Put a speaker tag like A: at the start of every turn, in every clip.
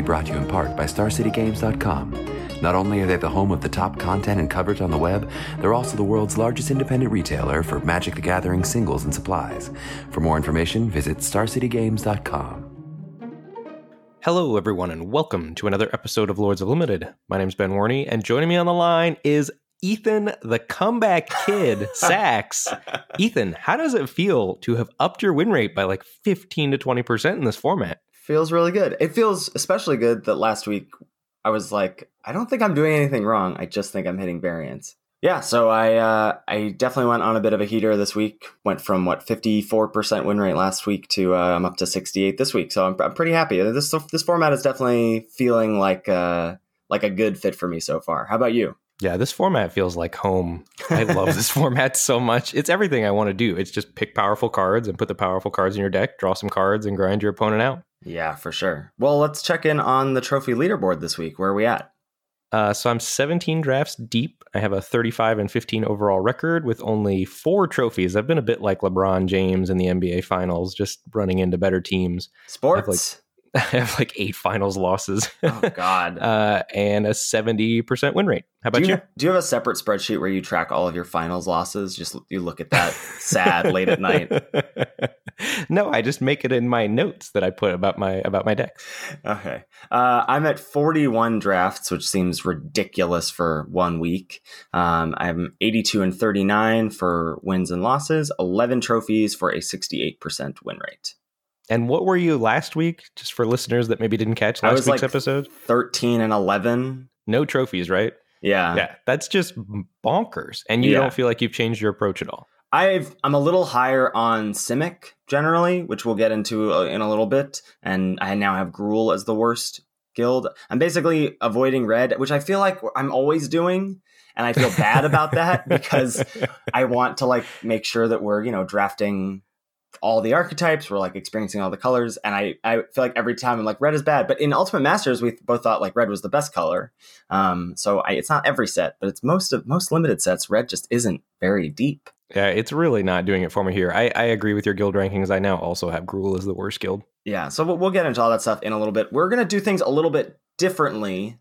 A: be brought to you in part by StarCityGames.com. Not only are they the home of the top content and coverage on the web, they're also the world's largest independent retailer for Magic the Gathering singles and supplies. For more information, visit StarCityGames.com.
B: Hello, everyone, and welcome to another episode of Lords of Limited. My name's Ben Warney, and joining me on the line is Ethan, the comeback kid, Sax. Ethan, how does it feel to have upped your win rate by like 15 to 20% in this format?
C: Feels really good. It feels especially good that last week I was like, I don't think I'm doing anything wrong. I just think I'm hitting variance. Yeah, so I uh, I definitely went on a bit of a heater this week. Went from what 54% win rate last week to uh, I'm up to 68 this week. So I'm, I'm pretty happy. This this format is definitely feeling like uh, like a good fit for me so far. How about you?
B: Yeah, this format feels like home. I love this format so much. It's everything I want to do. It's just pick powerful cards and put the powerful cards in your deck, draw some cards, and grind your opponent out.
C: Yeah, for sure. Well, let's check in on the trophy leaderboard this week. Where are we at?
B: Uh, so I'm 17 drafts deep. I have a 35 and 15 overall record with only four trophies. I've been a bit like LeBron James in the NBA Finals, just running into better teams.
C: Sports.
B: I have like eight finals losses.
C: Oh God!
B: uh, and a seventy percent win rate. How about
C: do
B: you,
C: you? Do you have a separate spreadsheet where you track all of your finals losses? Just you look at that sad late at night.
B: no, I just make it in my notes that I put about my about my decks.
C: Okay, uh, I'm at 41 drafts, which seems ridiculous for one week. Um, I'm 82 and 39 for wins and losses, 11 trophies for a 68% win rate.
B: And what were you last week? Just for listeners that maybe didn't catch last week's
C: like
B: episode.
C: Thirteen and eleven.
B: No trophies, right?
C: Yeah.
B: Yeah. That's just bonkers. And you
C: Yeah.
B: don't feel like you've changed your approach at all.
C: I've I'm a little higher on Simic generally, which we'll get into uh, in a little bit, and I now have Gruul as the worst guild. I'm basically avoiding red, which I feel like I'm always doing, and I feel bad about that because I want to like make sure that we're you know drafting all the archetypes, we're like experiencing all the colors, and I I feel like every time I'm like red is bad, but in Ultimate Masters we both thought like red was the best color. Um, so I, it's not every set, but it's most of most limited sets. Red just isn't very deep.
B: Yeah, it's really not doing it for me here. I, I agree with your guild rankings. I now also have Gruul as the worst guild.
C: Yeah, so we'll, we'll get into all that stuff in a little bit. We're going to do things a little bit differently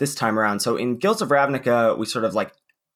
C: this time around. So in Guilds of Ravnica, we sort of like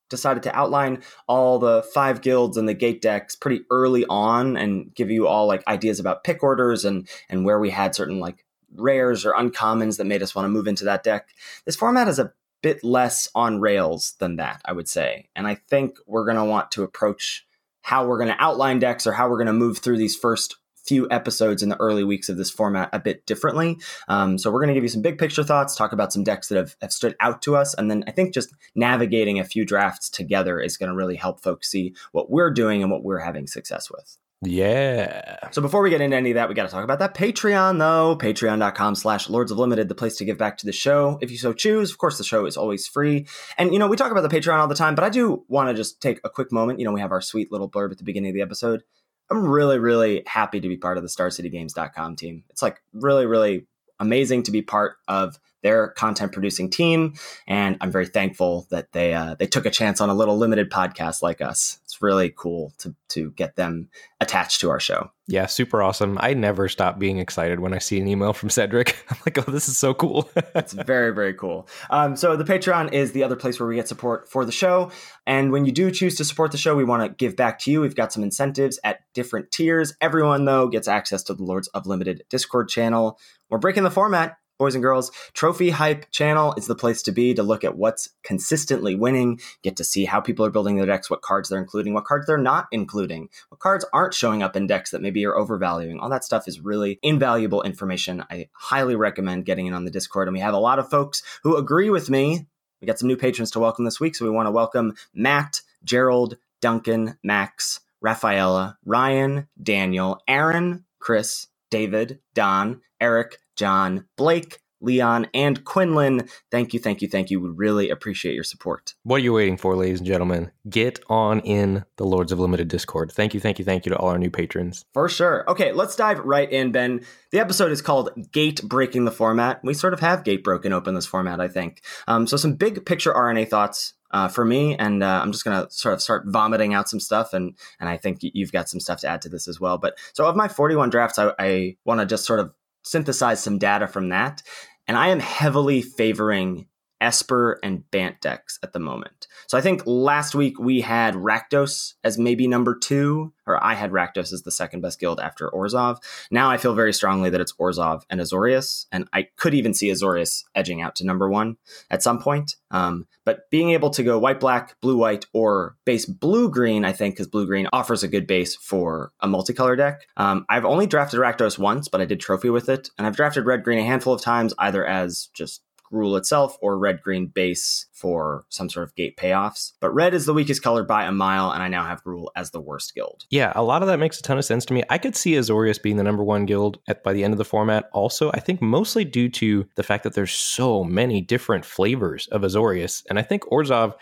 C: decided to outline all the five guilds and the gate decks pretty early on and give you all like ideas about pick orders and and where we had certain like rares or uncommons that made us want to move into that deck. This format is a bit less on rails than that, I would say. And I think we're going to want to approach how we're going to outline decks or how we're going to move through these first few episodes in the early weeks of this format a bit differently. Um, so we're going to give you some big picture thoughts, talk about some decks that have, have stood out to us, and then I think just navigating a few drafts together is going to really help folks see what we're doing and what we're having success with.
B: Yeah.
C: So before we get into any of that, we got to talk about that Patreon, though. Patreon.com slash Lords of Limited, the place to give back to the show if you so choose. Of course, the show is always free. And, you know, we talk about the Patreon all the time, but I do want to just take a quick moment. You know, we have our sweet little blurb at the beginning of the episode. I'm really, really happy to be part of the StarCityGames.com team. It's like really, really amazing to be part of their content producing team, and I'm very thankful that they uh, they took a chance on a little limited podcast like us. It's really cool to to get them attached to our show.
B: Yeah, super awesome. I never stop being excited when I see an email from Cedric. I'm like, oh, this is so cool.
C: it's very, very cool. Um, so the Patreon is the other place where we get support for the show. And when you do choose to support the show, we want to give back to you. We've got some incentives at different tiers. Everyone, though, gets access to the Lords of Limited Discord channel. We're breaking the format. Boys and girls, Trophy Hype channel is the place to be to look at what's consistently winning, get to see how people are building their decks, what cards they're including, what cards they're not including, what cards aren't showing up in decks that maybe you're overvaluing. All that stuff is really invaluable information. I highly recommend getting in on the Discord. And we have a lot of folks who agree with me. We got some new patrons to welcome this week. So we want to welcome Matt, Gerald, Duncan, Max, Rafaela, Ryan, Daniel, Aaron, Chris, David, Don, Eric, John, Blake, Leon, and Quinlan. Thank you, thank you, thank you. We really appreciate your support.
B: what are you waiting for, ladies and gentlemen? Get on in the Lords of Limited Discord. Thank you, thank you, thank you to all our new patrons.
C: For sure. Okay, let's dive right in, Ben. The episode is called Gate Breaking the Format. We sort of have gate broken open this format, I think. Um, so, some big picture RNA thoughts uh, for me, and uh, I'm just going to sort of start vomiting out some stuff, and and I think you've got some stuff to add to this as well. But so, of my 41 drafts, I, I want to just sort of synthesized some data from that, and I am heavily favoring Esper and Bant decks at the moment. So I think last week we had Rakdos as maybe number two, or I had Rakdos as the second best guild after Orzhov. Now I feel very strongly that it's Orzhov and Azorius, and I could even see Azorius edging out to number one at some point. Um, but being able to go white black, blue white, or base blue green, I think, because blue green offers a good base for a multicolor deck. Um, I've only drafted Rakdos once, but I did trophy with it, and I've drafted red green a handful of times, either as just Gruul itself or red green base for some sort of gate payoffs. But red is the weakest color by a mile, and I now have Gruul as the worst guild.
B: Yeah, a lot of that makes a ton of sense to me. I could see Azorius being the number one guild at, by the end of the format. Also, I think mostly due to the fact that there's so many different flavors of Azorius, and I think Orzhov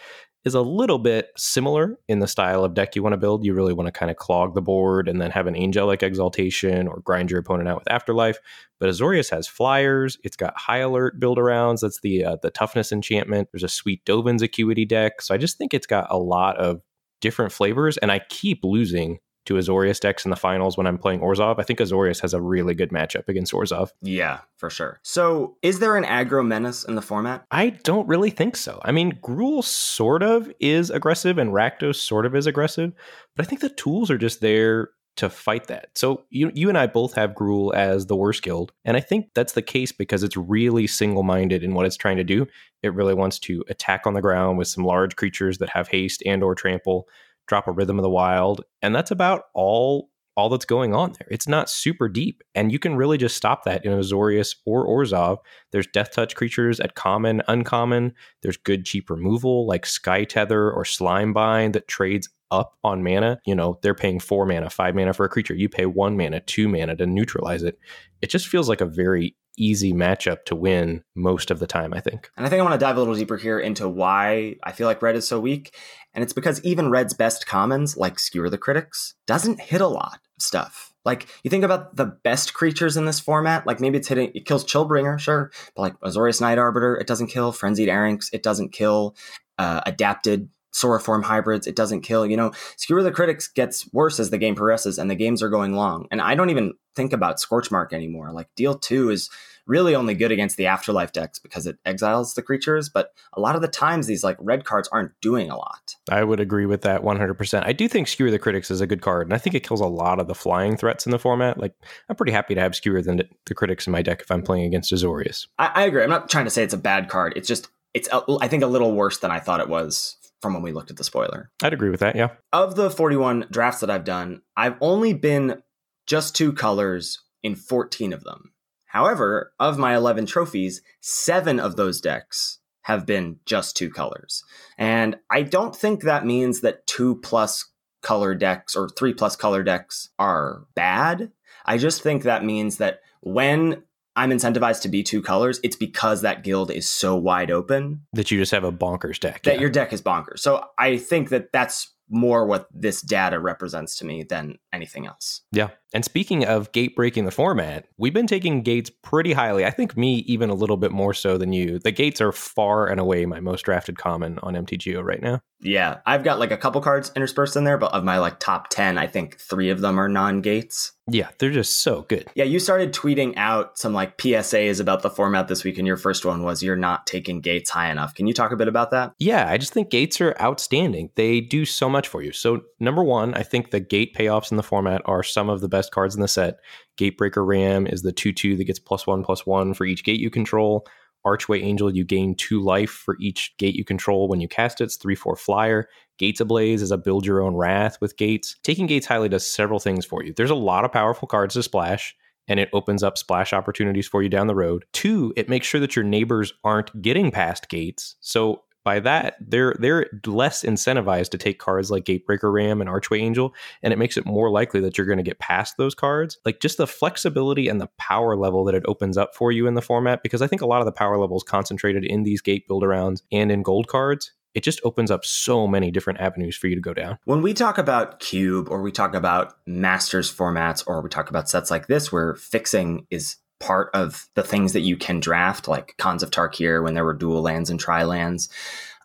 B: is a little bit similar in the style of deck you want to build. You really want to kind of clog the board and then have an angelic exaltation or grind your opponent out with afterlife. But Azorius has flyers. It's got high alert build arounds. That's the uh, the toughness enchantment. There's a sweet Dovin's Acuity deck. So I just think it's got a lot of different flavors. And I keep losing to Azorius decks in the finals when I'm playing Orzhov. I think Azorius has a really good matchup against Orzhov.
C: Yeah, for sure. So, is there an aggro menace in the format?
B: I don't really think so. I mean, Gruul sort of is aggressive and Rakdos sort of is aggressive, but I think the tools are just there to fight that. So you you and I both have Gruul as the worst guild, and I think that's the case because it's really single-minded in what it's trying to do. It really wants to attack on the ground with some large creatures that have haste and or trample drop a Rhythm of the Wild, and that's about all all that's going on there. It's not super deep, and you can really just stop that in Azorius or Orzhov. There's Death Touch creatures at common, uncommon. There's good cheap removal like Sky Tether or Slime Bind that trades up on mana. You know, they're paying four mana, five mana for a creature. You pay one mana, two mana to neutralize it. It just feels like a very easy matchup to win most of the time, I think.
C: And I think I want to dive a little deeper here into why I feel like red is so weak. And it's because even red's best commons, like Skewer the Critics, doesn't hit a lot of stuff. Like you think about the best creatures in this format, like maybe it's hitting it kills Chillbringer, sure, but like Azorius Knight Arbiter, it doesn't kill. Frenzied Arynx, it doesn't kill. Uh, adapted Sauroform hybrids, it doesn't kill. You know, Skewer the Critics gets worse as the game progresses and the games are going long. And I don't even think about Scorchmark anymore. Like deal two is really only good against the afterlife decks because it exiles the creatures. But a lot of the times, these like red cards aren't doing a lot.
B: I would agree with that 100%. I do think Skewer the Critics is a good card, and I think it kills a lot of the flying threats in the format. Like, I'm pretty happy to have Skewer than the Critics in my deck if I'm playing against Azorius.
C: I, I agree. I'm not trying to say it's a bad card. It's just, it's, I think, a little worse than I thought it was from when we looked at the spoiler.
B: I'd agree with that, yeah.
C: Of the 41 drafts that I've done, I've only been just two colors in 14 of them. However, of my 11 trophies, seven of those decks have been just two colors. And I don't think that means that two plus color decks or three plus color decks are bad. I just think that means that when I'm incentivized to be two colors, it's because that guild is so wide open
B: that you just have a bonkers deck.
C: That yeah. your deck is bonkers. So I think that that's more what this data represents to me than anything else.
B: Yeah. And speaking of gate breaking the format, we've been taking gates pretty highly. I think me even a little bit more so than you. The gates are far and away my most drafted common on MTGO right now.
C: Yeah. I've got like a couple cards interspersed in there, but of my like top 10, I think 3 of them are non-gates.
B: Yeah, they're just so good.
C: Yeah, you started tweeting out some like PSAs about the format this week, and your first one was you're not taking gates high enough. Can you talk a bit about that?
B: Yeah, I just think gates are outstanding. They do so much for you. So, number one, I think the gate payoffs in the format are some of the best cards in the set. Gatebreaker Ram is the 2 2 that gets plus one plus one for each gate you control. Archway Angel, you gain two life for each gate you control when you cast it. It's 3 4 flyer. Gates Ablaze is a build your own wrath with gates. Taking gates highly does several things for you. There's a lot of powerful cards to splash, and it opens up splash opportunities for you down the road. Two, it makes sure that your neighbors aren't getting past gates. So by that, they're they're less incentivized to take cards like Gatebreaker Ram and Archway Angel, and it makes it more likely that you're going to get past those cards. Like just the flexibility and the power level that it opens up for you in the format, because I think a lot of the power levels concentrated in these gate build arounds and in gold cards. It just opens up so many different avenues for you to go down.
C: When we talk about cube or we talk about masters formats or we talk about sets like this where fixing is part of the things that you can draft, like Khans of Tarkir when there were dual lands and tri lands.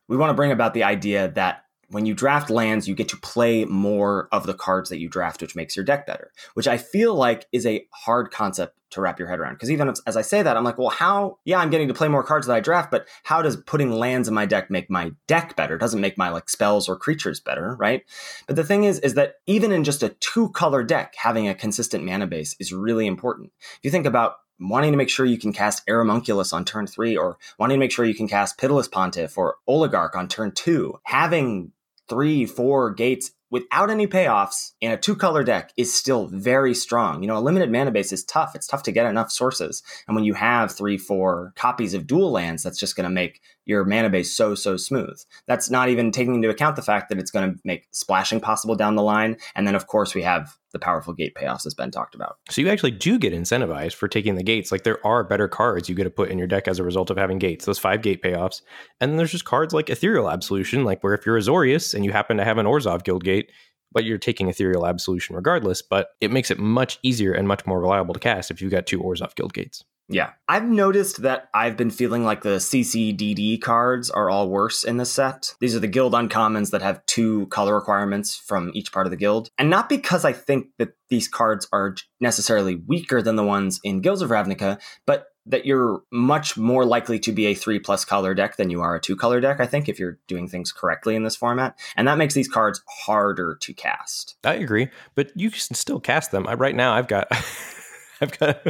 C: We want to bring about the idea that when you draft lands, you get to play more of the cards that you draft, which makes your deck better, which I feel like is a hard concept to wrap your head around. Because even as I say that, I'm like, well, how? Yeah, I'm getting to play more cards that I draft, but how does putting lands in my deck make my deck better? It doesn't make my like spells or creatures better, right? But the thing is, is that even in just a two color deck, having a consistent mana base is really important. If you think about wanting to make sure you can cast Aeromunculus on turn three, or wanting to make sure you can cast Pitiless Pontiff or Oligarch on turn two, having three, four gates without any payoffs and a two color deck is still very strong. You know, a limited mana base is tough. It's tough to get enough sources. And when you have three, four copies of dual lands, that's just going to make your mana base so, so smooth. That's not even taking into account the fact that it's going to make splashing possible down the line. And then, of course, we have the powerful gate payoffs as Ben talked about.
B: So you actually do get incentivized for taking the gates. Like there are better cards you get to put in your deck as a result of having gates, those five gate payoffs. And then there's just cards like Ethereal Absolution, like where if you're Azorius and you happen to have an Orzhov Guild Gate, but you're taking Ethereal Absolution regardless, but it makes it much easier and much more reliable to cast if you've got two Orzhov Guild Gates.
C: Yeah. I've noticed that I've been feeling like the CCDD cards are all worse in this set. These are the guild uncommons that have two color requirements from each part of the guild. And not because I think that these cards are necessarily weaker than the ones in Guilds of Ravnica, but that you're much more likely to be a three plus color deck than you are a two color deck, I think, if you're doing things correctly in this format. And that makes these cards harder to cast.
B: I agree, but you can still cast them. I, right now, I've got. I've got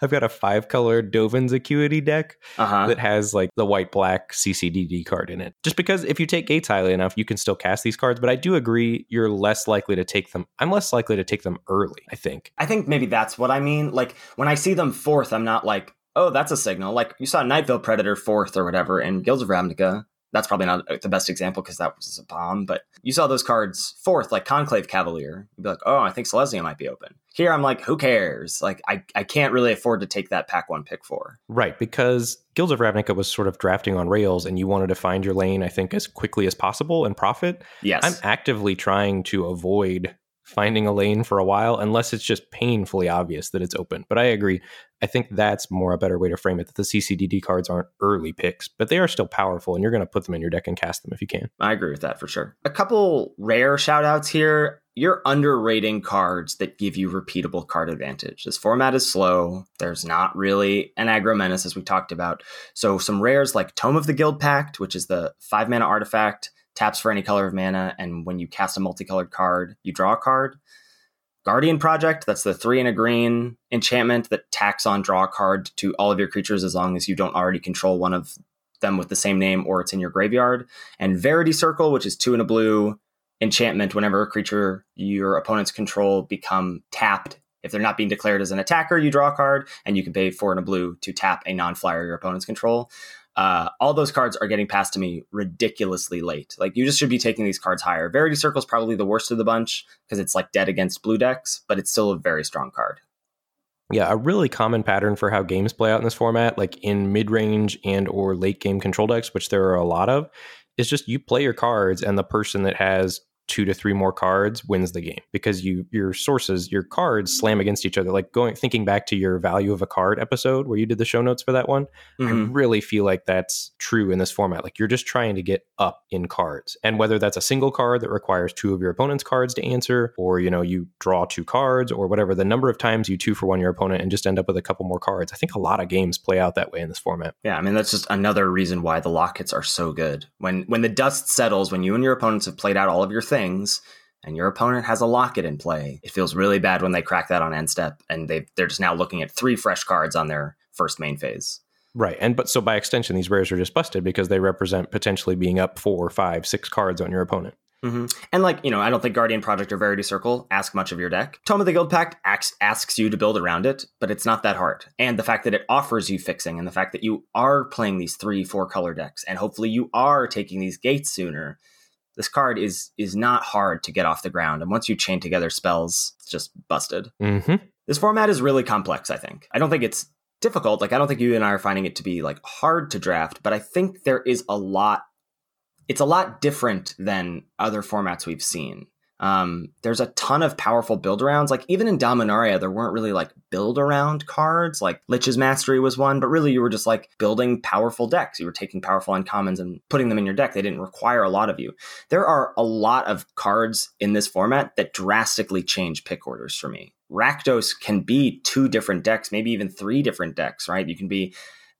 B: I've got a five color Dovin's Acuity deck uh-huh. that has like the white black CCDD card in it. Just because if you take gates highly enough, you can still cast these cards. But I do agree you're less likely to take them. I'm less likely to take them early, I think.
C: I think maybe that's what I mean. Like when I see them fourth, I'm not like, oh, that's a signal. Like you saw Nightveil Predator fourth or whatever in Guilds of Ravnica that's probably not uh, the best example because that was a bomb, but you saw those cards fourth, like Conclave Cavalier. You'd be like, oh, I think Selesnya might be open. Here, I'm like, who cares? Like, I, I can't really afford to take that pack one pick for.
B: Right, because Guilds of Ravnica was sort of drafting on rails and you wanted to find your lane, I think, as quickly as possible and profit.
C: Yes.
B: I'm actively trying to avoid finding a lane for a while unless it's just painfully obvious that it's open. But I agree. I think that's more a better way to frame it that the CCDD cards aren't early picks, but they are still powerful and you're going to put them in your deck and cast them if you can.
C: I agree with that for sure. A couple rare shout outs here. You're underrating cards that give you repeatable card advantage. This format is slow. There's not really an aggro menace as we talked about. So some rares like Tome of the Guild Pact, which is the five mana artifact taps for any color of mana, and when you cast a multicolored card, you draw a card. Guardian Project, that's the three and a green enchantment that tacks on draw card to all of your creatures as long as you don't already control one of them with the same name or it's in your graveyard. And Verity Circle, which is two and a blue enchantment whenever a creature your opponents control become tapped. If they're not being declared as an attacker, you draw a card, and you can pay four and a blue to tap a non-flyer your opponent's control uh, all those cards are getting passed to me ridiculously late. Like you just should be taking these cards higher. Verity Circle is probably the worst of the bunch because it's like dead against blue decks, but it's still a very strong card.
B: Yeah, a really common pattern for how games play out in this format, like in mid-range and or late game control decks, which there are a lot of, is just you play your cards and the person that has two to three more cards wins the game because you your sources your cards slam against each other. Like going thinking back to your value of a card episode where you did the show notes for that one mm-hmm. i really feel like that's true in this format. Like you're just trying to get up in cards. And whether that's a single card that requires two of your opponent's cards to answer or you know you draw two cards or whatever the number of times you two for one your opponent and just end up with a couple more cards i think a lot of games play out that way in this format.
C: Yeah i mean that's just another reason why the lockets are so good. When when the dust settles when you and your opponents have played out all of your things and your opponent has a locket in play, it feels really bad when they crack that on end step and they they're just now looking at three fresh cards on their first main phase.
B: Right. And but so by extension, these rares are just busted because they represent potentially being up four, five, six cards on your opponent.
C: Mm-hmm. And like, you know, I don't think Guardian Project or Verity Circle ask much of your deck. Tome of the Guild Pact asks, asks you to build around it, but it's not that hard. And the fact that it offers you fixing and the fact that you are playing these three, four color decks, and hopefully you are taking these gates sooner this card is is not hard to get off the ground, and once you chain together spells, it's just busted.
B: Mm-hmm.
C: This format is really complex. I think. I don't think it's difficult. Like I don't think you and I are finding it to be like hard to draft, but I think there is a lot. It's a lot different than other formats we've seen. Um, there's a ton of powerful build arounds. Like even in Dominaria, there weren't really like build around cards. Like Lich's Mastery was one, but really you were just like building powerful decks. You were taking powerful uncommons and putting them in your deck. They didn't require a lot of you. There are a lot of cards in this format that drastically change pick orders for me. Rakdos can be two different decks, maybe even three different decks, right? You can be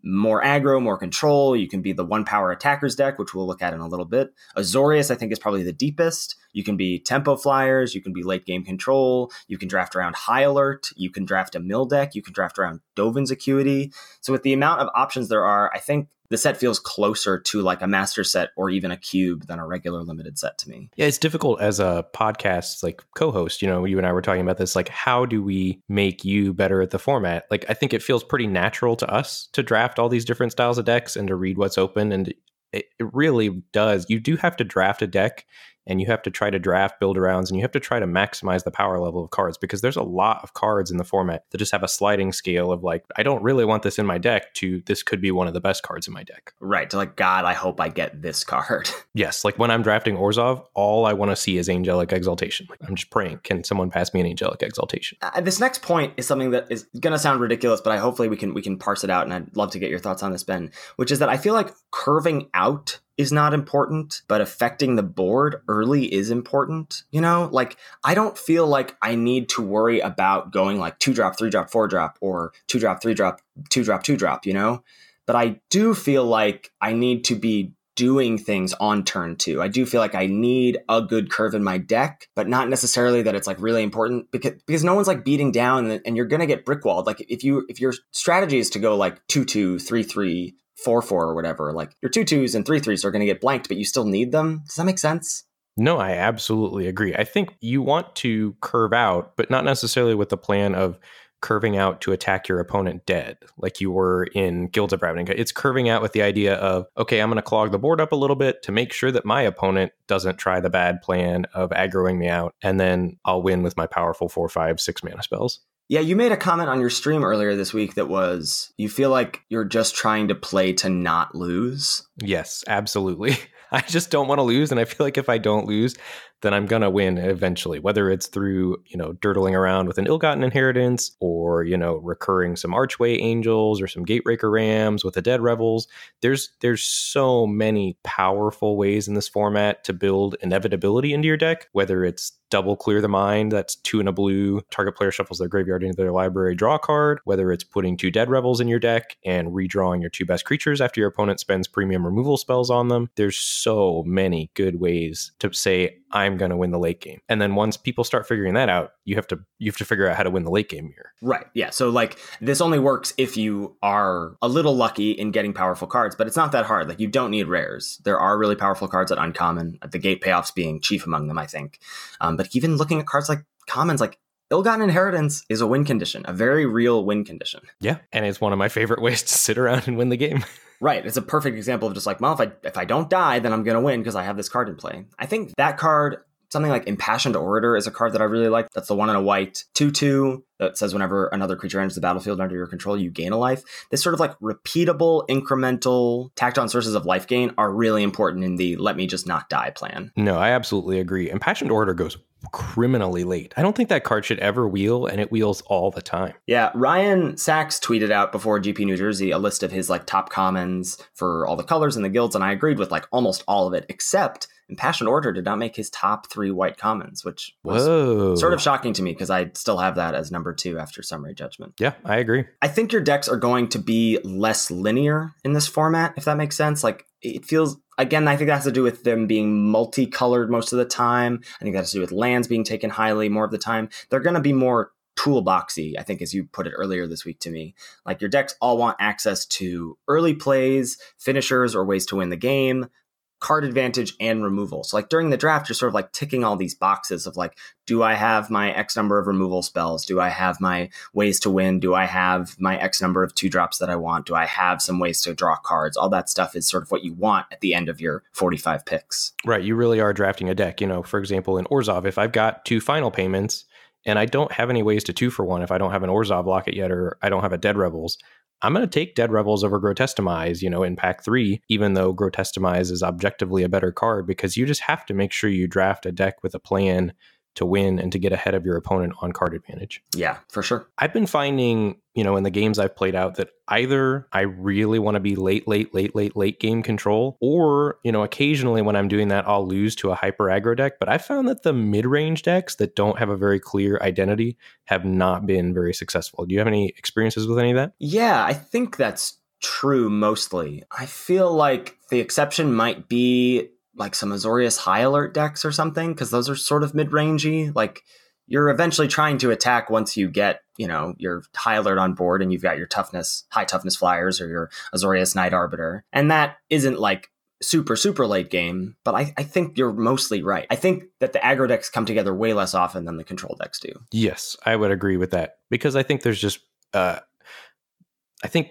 C: more aggro, more control. You can be the one power attackers deck, which we'll look at in a little bit. Azorius, I think, is probably the deepest. You can be tempo flyers. You can be late game control. You can draft around high alert. You can draft a mill deck. You can draft around Dovin's Acuity. So, with the amount of options there are, I think the set feels closer to like a master set or even a cube than a regular limited set to me.
B: Yeah, it's difficult as a podcast like co-host, you know, you and I were talking about this like how do we make you better at the format? Like I think it feels pretty natural to us to draft all these different styles of decks and to read what's open and it, it really does. You do have to draft a deck and you have to try to draft build arounds and you have to try to maximize the power level of cards because there's a lot of cards in the format that just have a sliding scale of like I don't really want this in my deck to this could be one of the best cards in my deck.
C: Right. To like God, I hope I get this card.
B: yes, like when I'm drafting Orzhov, all I want to see is angelic exaltation. Like I'm just praying, can someone pass me an angelic exaltation?
C: Uh, this next point is something that is going to sound ridiculous, but I hopefully we can we can parse it out and I'd love to get your thoughts on this Ben, which is that I feel like curving out is not important, but affecting the board early is important. You know, like I don't feel like I need to worry about going like two drop, three drop, four drop, or two drop, three drop, two drop, two drop, you know? But I do feel like I need to be doing things on turn two. I do feel like I need a good curve in my deck, but not necessarily that it's like really important because because no one's like beating down and, and you're gonna get brickwalled. Like if you if your strategy is to go like two two three three four four or whatever. Like your two twos and three threes are going to get blanked, but you still need them. Does that make sense?
B: No, I absolutely agree. I think you want to curve out, but not necessarily with the plan of curving out to attack your opponent dead, like you were in Guilds of Ravnica. It's curving out with the idea of, okay, I'm going to clog the board up a little bit to make sure that my opponent doesn't try the bad plan of aggroing me out, and then I'll win with my powerful four, five, six mana spells.
C: Yeah, you made a comment on your stream earlier this week that was you feel like you're just trying to play to not lose.
B: Yes, absolutely. I just don't want to lose and I feel like if I don't lose, then I'm gonna win eventually. Whether it's through you know dirtling around with an ill-gotten inheritance, or you know recurring some Archway Angels or some Gatebreaker Rams with the Dead Revels. There's there's so many powerful ways in this format to build inevitability into your deck. Whether it's double clear the mind, that's two in a blue. Target player shuffles their graveyard into their library, draw card. Whether it's putting two Dead Revels in your deck and redrawing your two best creatures after your opponent spends premium removal spells on them. There's so many good ways to say I'm going to win the late game. And then once people start figuring that out, you have to you have to figure out how to win the late game here.
C: Right. Yeah. So like this only works if you are a little lucky in getting powerful cards, but it's not that hard. Like you don't need rares. There are really powerful cards at uncommon. The gate payoffs being chief among them, I think. Um, but even looking at cards like commons, like ill-gotten inheritance is a win condition, a very real win condition.
B: Yeah, and it's one of my favorite ways to sit around and win the game.
C: Right. It's a perfect example of just like, well, if I if I don't die, then I'm gonna win because I have this card in play. I think that card, something like Impassioned Orator, is a card that I really like. That's the one in a white two two that says whenever another creature enters the battlefield under your control, you gain a life. This sort of like repeatable, incremental, tacked on sources of life gain are really important in the let me just not die plan.
B: No, I absolutely agree. Impassioned Orator goes criminally late. I don't think that card should ever wheel, and it wheels all the time.
C: Yeah, Ryan Saxe tweeted out before GP New Jersey a list of his like top commons for all the colors and the guilds, and I agreed with like almost all of it, except Impassioned Orator did not make his top three white commons, which was Whoa. sort of shocking to me because I still have that as number two after Summary Judgment.
B: Yeah, I agree.
C: I think your decks are going to be less linear in this format, if that makes sense. Like it feels again, I think that has to do with them being multicolored most of the time. I think that has to do with lands being taken highly more of the time. They're going to be more toolboxy, I think, as you put it earlier this week to me. Like your decks all want access to early plays, finishers, or ways to win the game, card advantage and removal. So like during the draft, you're sort of like ticking all these boxes of like, do I have my X number of removal spells? Do I have my ways to win? Do I have my X number of two drops that I want? Do I have some ways to draw cards? All that stuff is sort of what you want at the end of your 45 picks.
B: Right. You really are drafting a deck. You know, for example, in Orzhov, if I've got two final payments and I don't have any ways to two for one, if I don't have an Orzhov locket yet or I don't have a Dead Revels, I'm going to take Dead Revels over Grotesque Demise, you know, in pack three, even though Grotesque Demise is objectively a better card because you just have to make sure you draft a deck with a plan to win and to get ahead of your opponent on card advantage.
C: Yeah, for sure.
B: I've been finding, you know, in the games I've played out that either I really want to be late, late, late, late, late game control, or, you know, occasionally when I'm doing that, I'll lose to a hyper aggro deck. But I found that the mid range decks that don't have a very clear identity have not been very successful. Do you have any experiences with any of that?
C: Yeah, I think that's true mostly. I feel like the exception might be like some Azorius high alert decks or something, because those are sort of mid rangey. Like you're eventually trying to attack once you get, you know, your high alert on board and you've got your toughness, high toughness flyers or your Azorius Knight Arbiter. And that isn't like super, super late game, but I, I think you're mostly right. I think that the aggro decks come together way less often than the control decks do.
B: Yes, I would agree with that because I think there's just, uh, I think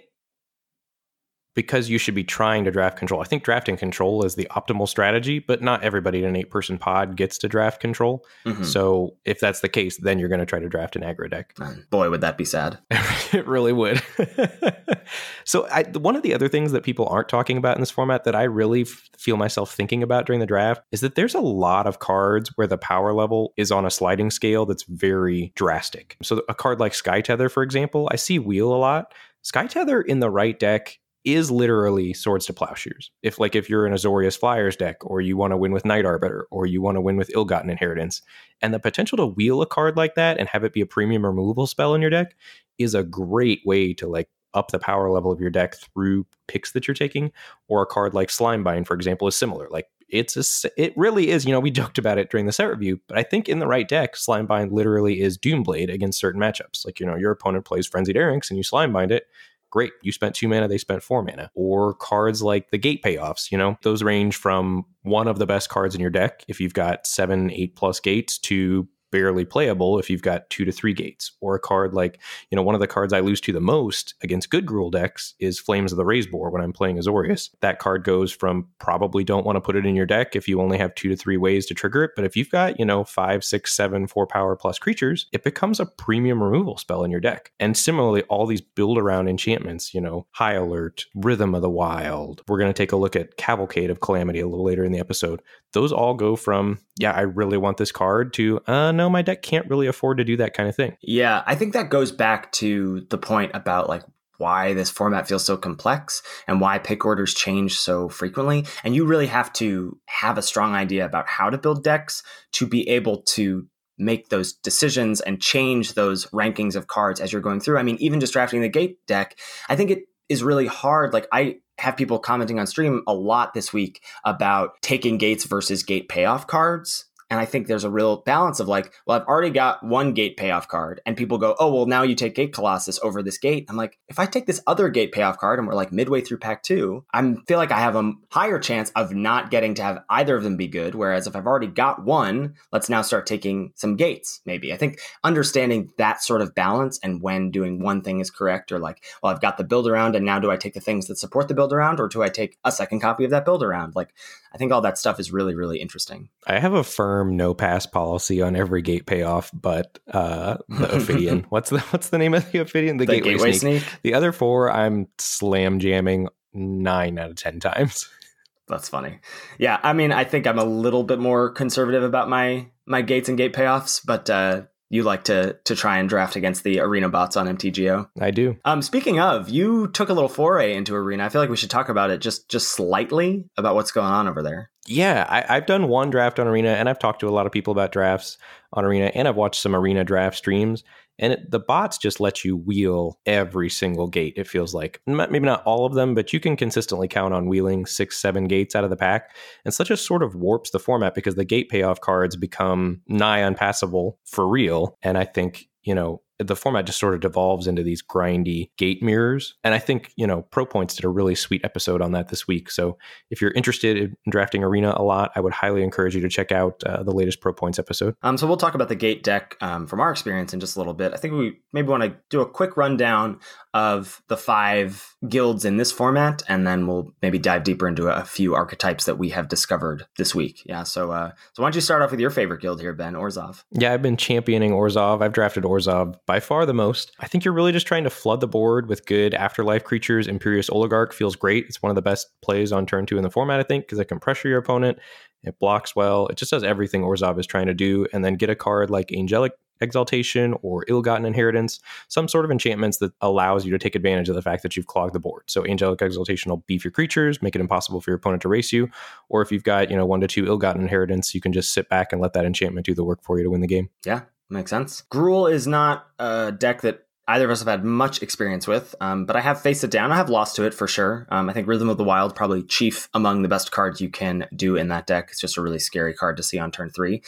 B: because you should be trying to draft control. I think drafting control is the optimal strategy, but not everybody in an eight person pod gets to draft control. Mm-hmm. So if that's the case, then you're going to try to draft an aggro deck.
C: Boy, would that be sad.
B: it really would. so I, one of the other things that people aren't talking about in this format that I really f- feel myself thinking about during the draft is that there's a lot of cards where the power level is on a sliding scale that's very drastic. So a card like Sky Tether, for example, I see wheel a lot. Sky Tether in the right deck is literally swords to plowshares. If like if you're an Azorius Flyers deck, or you want to win with Knight Arbiter, or you want to win with Ill-Gotten Inheritance, and the potential to wheel a card like that and have it be a premium removal spell in your deck is a great way to like up the power level of your deck through picks that you're taking. Or a card like Slimebind, for example, is similar. Like it's a, it really is. You know, we joked about it during the set review, but I think in the right deck, Slimebind literally is Doomblade against certain matchups. Like you know, your opponent plays Frenzied Arynx and you Slimebind it great. You spent two mana, they spent four mana. Or cards like the gate payoffs, you know, those range from one of the best cards in your deck if you've got seven, eight plus gates to barely playable if you've got two to three gates. Or a card like, you know, one of the cards I lose to the most against good Gruul decks is Flames of the Raze-Boar when I'm playing Azorius. That card goes from probably don't want to put it in your deck if you only have two to three ways to trigger it. But if you've got, you know, five, six, seven, four power plus creatures, it becomes a premium removal spell in your deck. And similarly, all these build around enchantments, you know, High Alert, Rhythm of the Wild. We're going to take a look at Cavalcade of Calamity a little later in the episode. Those all go from, yeah, I really want this card to, uh, no, my deck can't really afford to do that kind of thing.
C: Yeah, I think that goes back to the point about like why this format feels so complex and why pick orders change so frequently. And you really have to have a strong idea about how to build decks to be able to make those decisions and change those rankings of cards as you're going through. I mean, even just drafting the gate deck, I think it is really hard. Like I have people commenting on stream a lot this week about taking gates versus gate payoff cards and I think there's a real balance of like, well, I've already got one gate payoff card, and people go, oh, well, now you take Gate Colossus over this gate. I'm like, if I take this other gate payoff card and we're like midway through pack two, I feel like I have a higher chance of not getting to have either of them be good. Whereas if I've already got one, let's now start taking some gates, maybe. I think understanding that sort of balance and when doing one thing is correct, or like, well, I've got the build around, and now do I take the things that support the build around, or do I take a second copy of that build around? Like, I think all that stuff is really, really interesting.
B: I have a firm no pass policy on every gate payoff, but uh, the Ophidian. what's the what's the name of the Ophidian?
C: The, the Gateway, Gateway sneak.
B: sneak. The other four, I'm slam jamming nine out of ten times.
C: That's funny. Yeah, I mean, I think I'm a little bit more conservative about my my gates and gate payoffs, but uh, you like to to try and draft against the arena bots on MTGO.
B: I do.
C: Um, speaking of, you took a little foray into arena. I feel like we should talk about it just just slightly about what's going on over there.
B: Yeah, I, have done one draft on arena, and I've talked to a lot of people about drafts on arena, and I've watched some arena draft streams and it, the bots just let you wheel every single gate it feels like. Maybe not all of them but you can consistently count on wheeling six seven gates out of the pack and such a sort of warps the format because the gate payoff cards become nigh unpassable for real and i think you know the format just sort of devolves into these grindy gate mirrors. And I think, you know, Pro Points did a really sweet episode on that this week. So if you're interested in drafting Arena a lot, I would highly encourage you to check out uh, the latest Pro Points episode.
C: Um, so we'll talk about the gate deck um, from our experience in just a little bit. I think we maybe want to do a quick rundown of the five guilds in this format, and then we'll maybe dive deeper into a few archetypes that we have discovered this week. Yeah. So, uh, so why don't you start off with your favorite guild here, Ben Orzhov?
B: Yeah, I've been championing Orzhov. I've drafted Orzhov by far the most. I think you're really just trying to flood the board with good afterlife creatures. Imperious Oligarch feels great. It's one of the best plays on turn two in the format, I think, because it can pressure your opponent. It blocks well. It just does everything Orzhov is trying to do. And then get a card like Angelic Exaltation or Ill-Gotten Inheritance, some sort of enchantments that allows you to take advantage of the fact that you've clogged the board. So Angelic Exaltation will beef your creatures, make it impossible for your opponent to race you. Or if you've got, you know, one to two Ill-Gotten Inheritance, you can just sit back and let that enchantment do the work for you to win the game.
C: Yeah, makes sense. Gruul is not a deck that either of us have had much experience with, um, but I have faced it down. I have lost to it for sure. Um, I think Rhythm of the Wild probably chief among the best cards you can do in that deck. It's just a really scary card to see on turn three.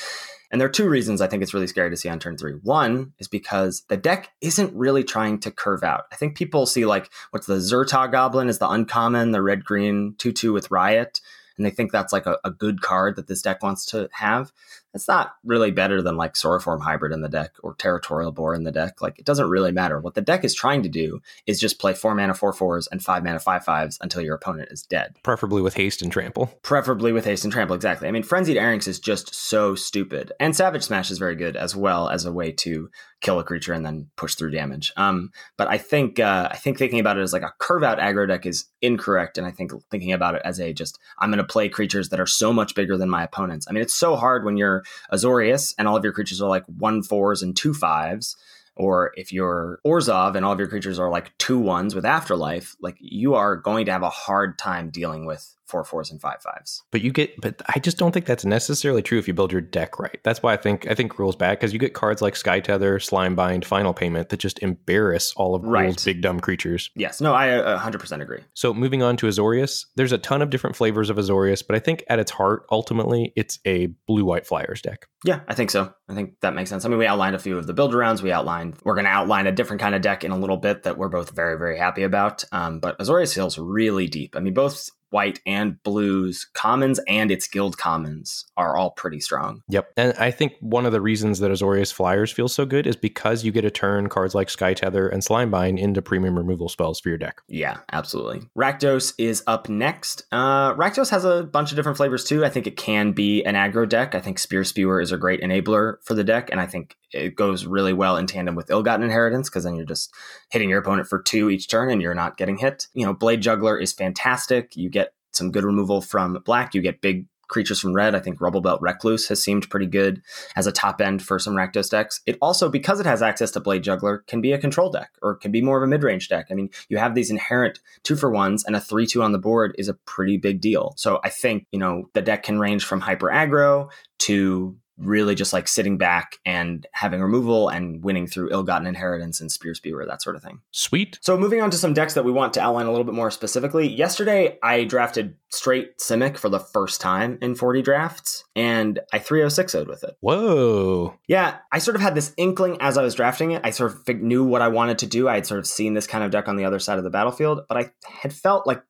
C: And there are two reasons I think it's really scary to see on turn three. One is because the deck isn't really trying to curve out. I think people see like what's the Zhur-Taa Goblin is the uncommon, the red green 2 2 with Riot, and they think that's like a, a good card that this deck wants to have it's not really better than like Sauroform Hybrid in the deck or Territorial Boar in the deck. Like it doesn't really matter. What the deck is trying to do is just play four mana four fours and five mana five fives until your opponent is dead.
B: Preferably with haste and trample.
C: Preferably with haste and trample, exactly. I mean, Frenzied Arynx is just so stupid. And Savage Smash is very good as well as a way to kill a creature and then push through damage. Um, but I think uh, I think thinking about it as like a curve out aggro deck is incorrect, and I think thinking about it as a just I'm going to play creatures that are so much bigger than my opponents. I mean, it's so hard when you're Azorius and all of your creatures are like one fours and two fives. Or if you're Orzhov and all of your creatures are like two ones with afterlife, like you are going to have a hard time dealing with four fours and five fives.
B: But you get, but I just don't think that's necessarily true if you build your deck right. That's why I think I think rules back because you get cards like Sky Tether, Slime Bind, Final Payment that just embarrass all of right. big dumb creatures.
C: Yes, no, I 100% agree.
B: So moving on to Azorius, there's a ton of different flavors of Azorius, but I think at its heart, ultimately, it's a blue white flyers deck.
C: Yeah, I think so. I think that makes sense. I mean, we outlined a few of the build arounds. We outlined we're going to outline a different kind of deck in a little bit that we're both very very happy about. Um, but Azorius feels really deep. I mean, both white and blues commons and its guild commons are all pretty strong.
B: Yep. And I think one of the reasons that Azorius Flyers feels so good is because you get to turn cards like Sky Tether and Slimebind into premium removal spells for your deck.
C: Yeah, absolutely. Rakdos is up next. Uh, Rakdos has a bunch of different flavors too. I think it can be an aggro deck. I think Spear Spewer is a great enabler for the deck, and I think it goes really well in tandem with ill-gotten inheritance because then you're just hitting your opponent for two each turn and you're not getting hit. You know, Blade Juggler is fantastic. You get some good removal from black. You get big creatures from red. I think Rubblebelt Recluse has seemed pretty good as a top end for some Rakdos decks. It also, because it has access to Blade Juggler, can be a control deck or can be more of a mid range deck. I mean, you have these inherent two for ones, and a three two on the board is a pretty big deal. So I think, you know, the deck can range from hyper aggro to really just like sitting back and having removal and winning through ill-gotten inheritance and spear spewer that sort of thing.
B: Sweet.
C: So moving on to some decks that we want to outline a little bit more specifically. Yesterday i drafted straight simic for the first time in 40 drafts and i 306 with it.
B: Whoa.
C: Yeah i sort of had this inkling as i was drafting it. I sort of knew what i wanted to do. I had sort of seen this kind of deck on the other side of the battlefield but i had felt like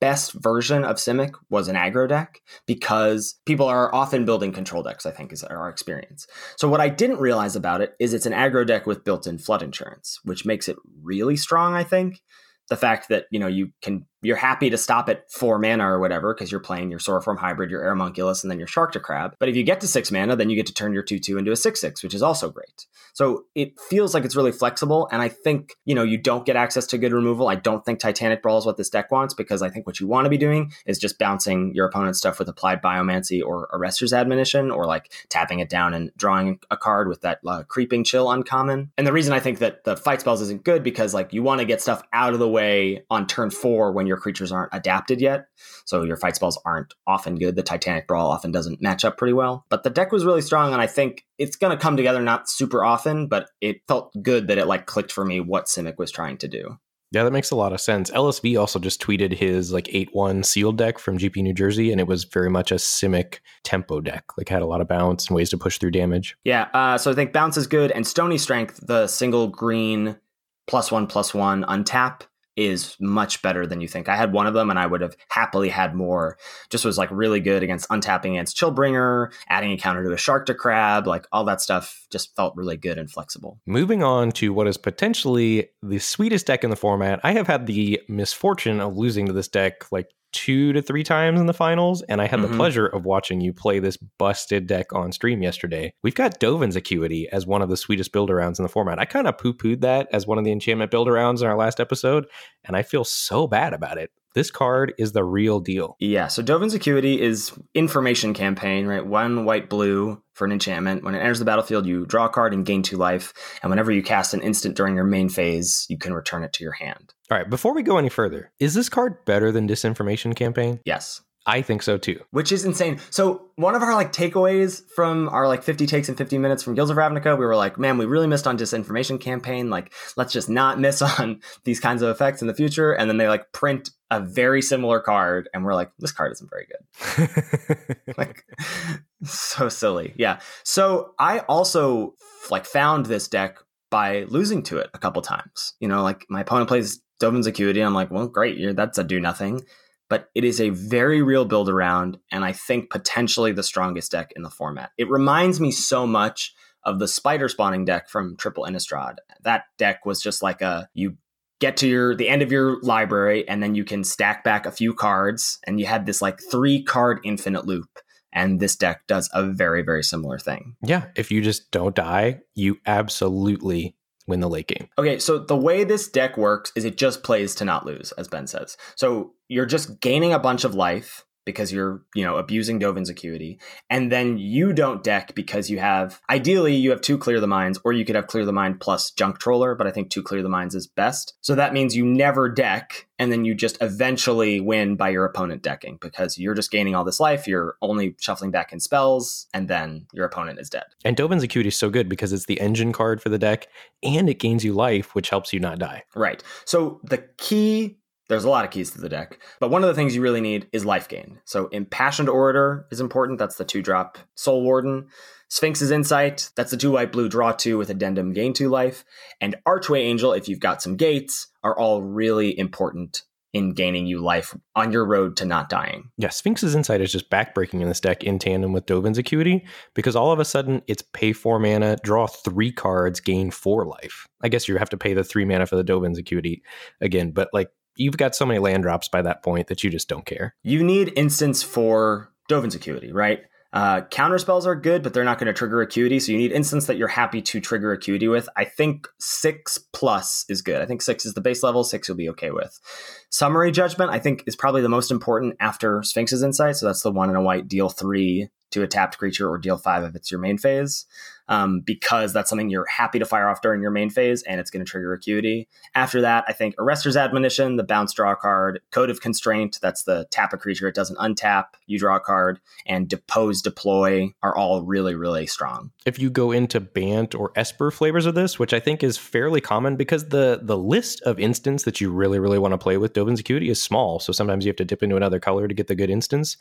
C: best version of Simic was an aggro deck because people are often building control decks, I think, is our experience. So, what I didn't realize about it is it's an aggro deck with built in flood insurance, which makes it really strong, I think. The fact that, you know, you can you're happy to stop at four mana or whatever because you're playing your Sauroform hybrid, your Aeromunculus, and then your Sharktocrab. But if you get to six mana, then you get to turn your 2 2 into a 6 6, which is also great. So it feels like it's really flexible. And I think, you know, you don't get access to good removal. I don't think Titanic Brawl is what this deck wants because I think what you want to be doing is just bouncing your opponent's stuff with Applied Biomancy or Arrester's Admonition or like tapping it down and drawing a card with that uh, Creeping Chill uncommon. And the reason I think that the fight spells isn't good because like you want to get stuff out of the way on turn four when your creatures aren't adapted yet. So your fight spells aren't often good. The Titanic Brawl often doesn't match up pretty well. But the deck was really strong, and I think it's going to come together not super often, but it felt good that it like clicked for me what Simic was trying to do.
B: Yeah, that makes a lot of sense. LSV also just tweeted his like 8-1 sealed deck from GP New Jersey, and it was very much a Simic tempo deck. Like had a lot of bounce and ways to push through damage.
C: Yeah, uh, so I think bounce is good, and Stony Strength, the single green plus one plus one untap is much better than you think. I had one of them and I would have happily had more. Just was like really good against untapping against Chillbringer, adding a counter to a Sharktocrab, like all that stuff just felt really good and flexible.
B: Moving on to what is potentially the sweetest deck in the format. I have had the misfortune of losing to this deck like two to three times in the finals, and I had
C: Mhm.
B: the pleasure of watching you play this busted deck on stream yesterday. We've got Dovin's Acuity as one of the sweetest build arounds in the format. I kind of poo pooed that as one of the enchantment build arounds in our last episode, and I feel so bad about it. This card is the real deal.
C: Yeah, so Dovin's Acuity is information campaign, right? One white blue for an enchantment. When it enters the battlefield, you draw a card and gain two life. And whenever you cast an instant during your main phase, you can return it to your hand.
B: All right, before we go any further, is this card better than Disinformation Campaign?
C: Yes.
B: I think so too.
C: Which is insane. So one of our like takeaways from our like 50 takes in 50 minutes from Guilds of Ravnica, we were like, man, we really missed on disinformation campaign. Like, let's just not miss on these kinds of effects in the future. And then they like print a very similar card, and we're like, this card isn't very good. like so silly yeah so i also like found this deck by losing to it a couple times you know like my opponent plays dovin's acuity and i'm like well great you're, that's a do nothing but it is a very real build around and i think potentially the strongest deck in the format. It reminds me so much of the spider spawning deck from triple innistrad. That deck was just like a you get to your the end of your library and then you can stack back a few cards and you had this like three card infinite loop and this deck does a very very similar thing.
B: Yeah, if you just don't die, you absolutely win the late game.
C: okay so the way this deck works is it just plays to not lose as ben says so you're just gaining a bunch of life because you're you know abusing dovin's acuity and then you don't deck because you have ideally you have two clear the minds or you could have clear the mind plus Junktroller but i think two clear the minds is best so that means you never deck and then you just eventually win by your opponent decking because you're just gaining all this life you're only shuffling back in spells and then your opponent is dead
B: And Dovin's Acuity is so good because it's the engine card for the deck and it gains you life, which helps you not die.
C: Right. So the key, there's a lot of keys to the deck, but one of the things you really need is life gain. So Impassioned Orator is important. That's the two drop Soul Warden. Sphinx's Insight, that's the two white blue draw two with addendum gain two life. And Archway Angel, if you've got some gates, are all really important in gaining you life on your road to not dying.
B: Yeah, Sphinx's Insight is just backbreaking in this deck in tandem with Dovin's Acuity because all of a sudden it's pay four mana, draw three cards, gain four life. I guess you have to pay the three mana for the Dovin's Acuity again, but like you've got so many land drops by that point that you just don't care.
C: You need instance for Dovin's Acuity, right? Uh, counter spells are good, but they're not going to trigger Acuity, so you need instance that you're happy to trigger Acuity with. I think six plus is good. I think six is the base level. Six you'll be okay with. Summary Judgment, I think, is probably the most important after Sphinx's Insight. So that's the one in a white deal three to a tapped creature, or deal five if it's your main phase. Um, because that's something you're happy to fire off during your main phase and it's going to trigger acuity. After that, I think Arrester's Admonition, the bounce draw card, Code of Constraint, that's the tap a creature, it doesn't untap, you draw a card, and Depose Deploy are all really, really strong.
B: If you go into Bant or Esper flavors of this, which I think is fairly common because the the list of instants that you really, really want to play with Dovin's Acuity is small. So sometimes you have to dip into another color to get the good instance.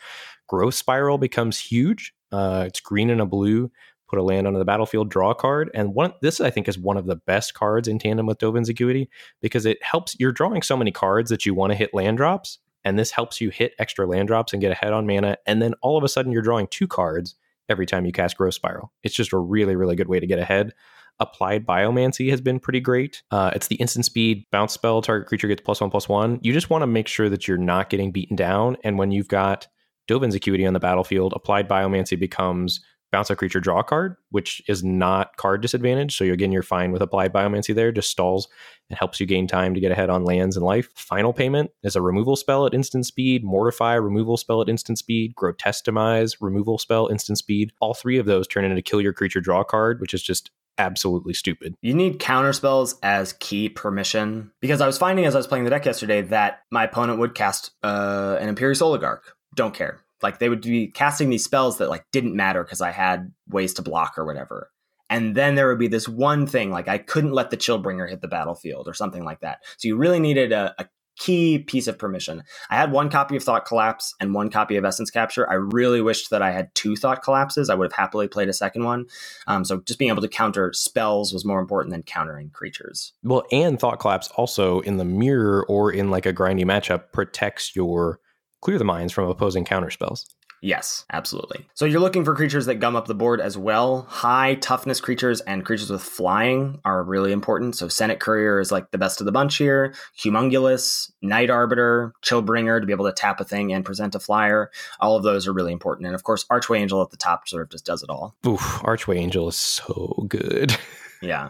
B: Growth Spiral becomes huge. Uh, it's green and a blue. Put a land onto the battlefield, draw a card, and one. This I think is one of the best cards in tandem with Dovin's Acuity because it helps. You're drawing so many cards that you want to hit land drops, and this helps you hit extra land drops and get ahead on mana. And then all of a sudden, you're drawing two cards every time you cast Growth Spiral. It's just a really, really good way to get ahead. Applied Biomancy has been pretty great. Uh, it's the instant speed bounce spell. Target creature gets plus one, plus one. You just want to make sure that you're not getting beaten down. And when you've got Dovin's Acuity on the battlefield, Applied Biomancy becomes bounce a creature, draw a card, which is not card disadvantage. So again, you're fine with Applied Biomancy there. Just stalls and helps you gain time to get ahead on lands and life. Final Payment is a removal spell at instant speed. Mortify, removal spell at instant speed. Grotesque Demise, removal spell, instant speed. All three of those turn into kill your creature, draw card, which is just absolutely stupid.
C: You need counter spells as key permission because I was finding as I was playing the deck yesterday that my opponent would cast uh, an Imperious Oligarch. Don't care. Like they would be casting these spells that like didn't matter because I had ways to block or whatever. And then there would be this one thing like I couldn't let the Chillbringer hit the battlefield or something like that. So you really needed a, a key piece of permission. I had one copy of Thought Collapse and one copy of Essence Capture. I really wished that I had two Thought Collapses. I would have happily played a second one. Um, so just being able to counter spells was more important than countering creatures.
B: Well, and Thought Collapse also in the mirror or in like a grindy matchup protects your clear the minds from opposing counter spells.
C: Yes, absolutely. So you're looking for creatures that gum up the board as well. High toughness creatures and creatures with flying are really important. So Senate Courier is like the best of the bunch here. Homunculus, Knight Arbiter, Chillbringer to be able to tap a thing and present a flyer. All of those are really important. And of course, Archway Angel at the top sort of just does it all.
B: Oof, Archway Angel is so good.
C: yeah.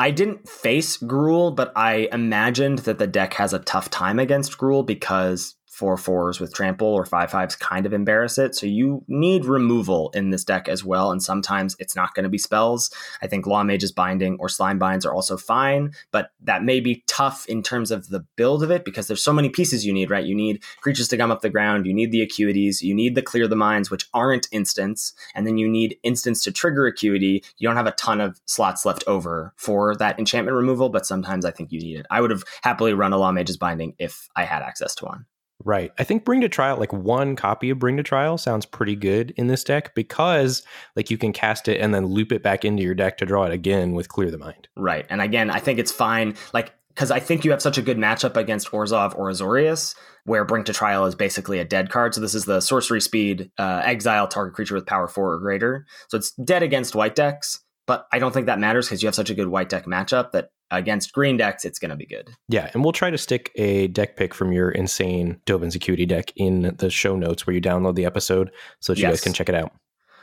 C: I didn't face Gruul, but I imagined that the deck has a tough time against Gruul because four fours with trample or five fives kind of embarrass it. So you need removal in this deck as well. And sometimes it's not going to be spells. I think Lawmage's Binding or Slimebinds are also fine, but that may be tough in terms of the build of it because there's so many pieces you need, right? You need creatures to gum up the ground, you need the acuities, you need the clear the minds, which aren't instants, and then you need instants to trigger acuity. You don't have a ton of slots left over for that enchantment removal, but sometimes I think you need it. I would have happily run a Lawmage's Binding if I had access to one.
B: Right. I think Bring to Trial, like one copy of Bring to Trial, sounds pretty good in this deck because, like, you can cast it and then loop it back into your deck to draw it again with Clear the Mind.
C: Right. And again, I think it's fine. Like, because I think you have such a good matchup against Orzhov or Azorius, where Bring to Trial is basically a dead card. So this is the sorcery speed, uh, exile target creature with power four or greater. So it's dead against white decks, but I don't think that matters because you have such a good white deck matchup that against green decks, it's going to be good.
B: Yeah, and we'll try to stick a deck pick from your insane Dovin's Acuity deck in the show notes where you download the episode so that you yes. guys can check it out.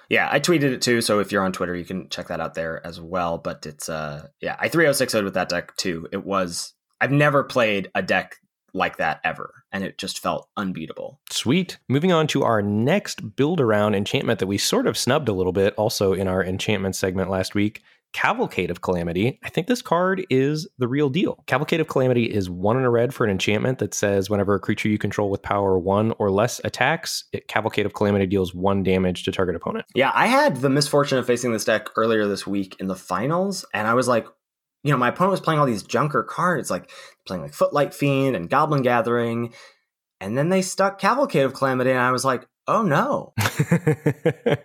C: Yeah, I tweeted it too, so if you're on Twitter, you can check that out there as well. But it's uh yeah, I 306 with that deck too. It was I've never played a deck like that ever, and it just felt unbeatable.
B: Sweet. Moving on to our next build around enchantment that we sort of snubbed a little bit also in our enchantment segment last week. Cavalcade of Calamity, I think this card is the real deal. Cavalcade of Calamity is one in a red for an enchantment that says whenever a creature you control with power one or less attacks, it, Cavalcade of Calamity deals one damage to target opponent.
C: Yeah, I had the misfortune of facing this deck earlier this week in the finals, and I was like, you know, my opponent was playing all these junker cards, like playing like Footlight Fiend and Goblin Gathering, and then they stuck Cavalcade of Calamity, and I was like, oh no.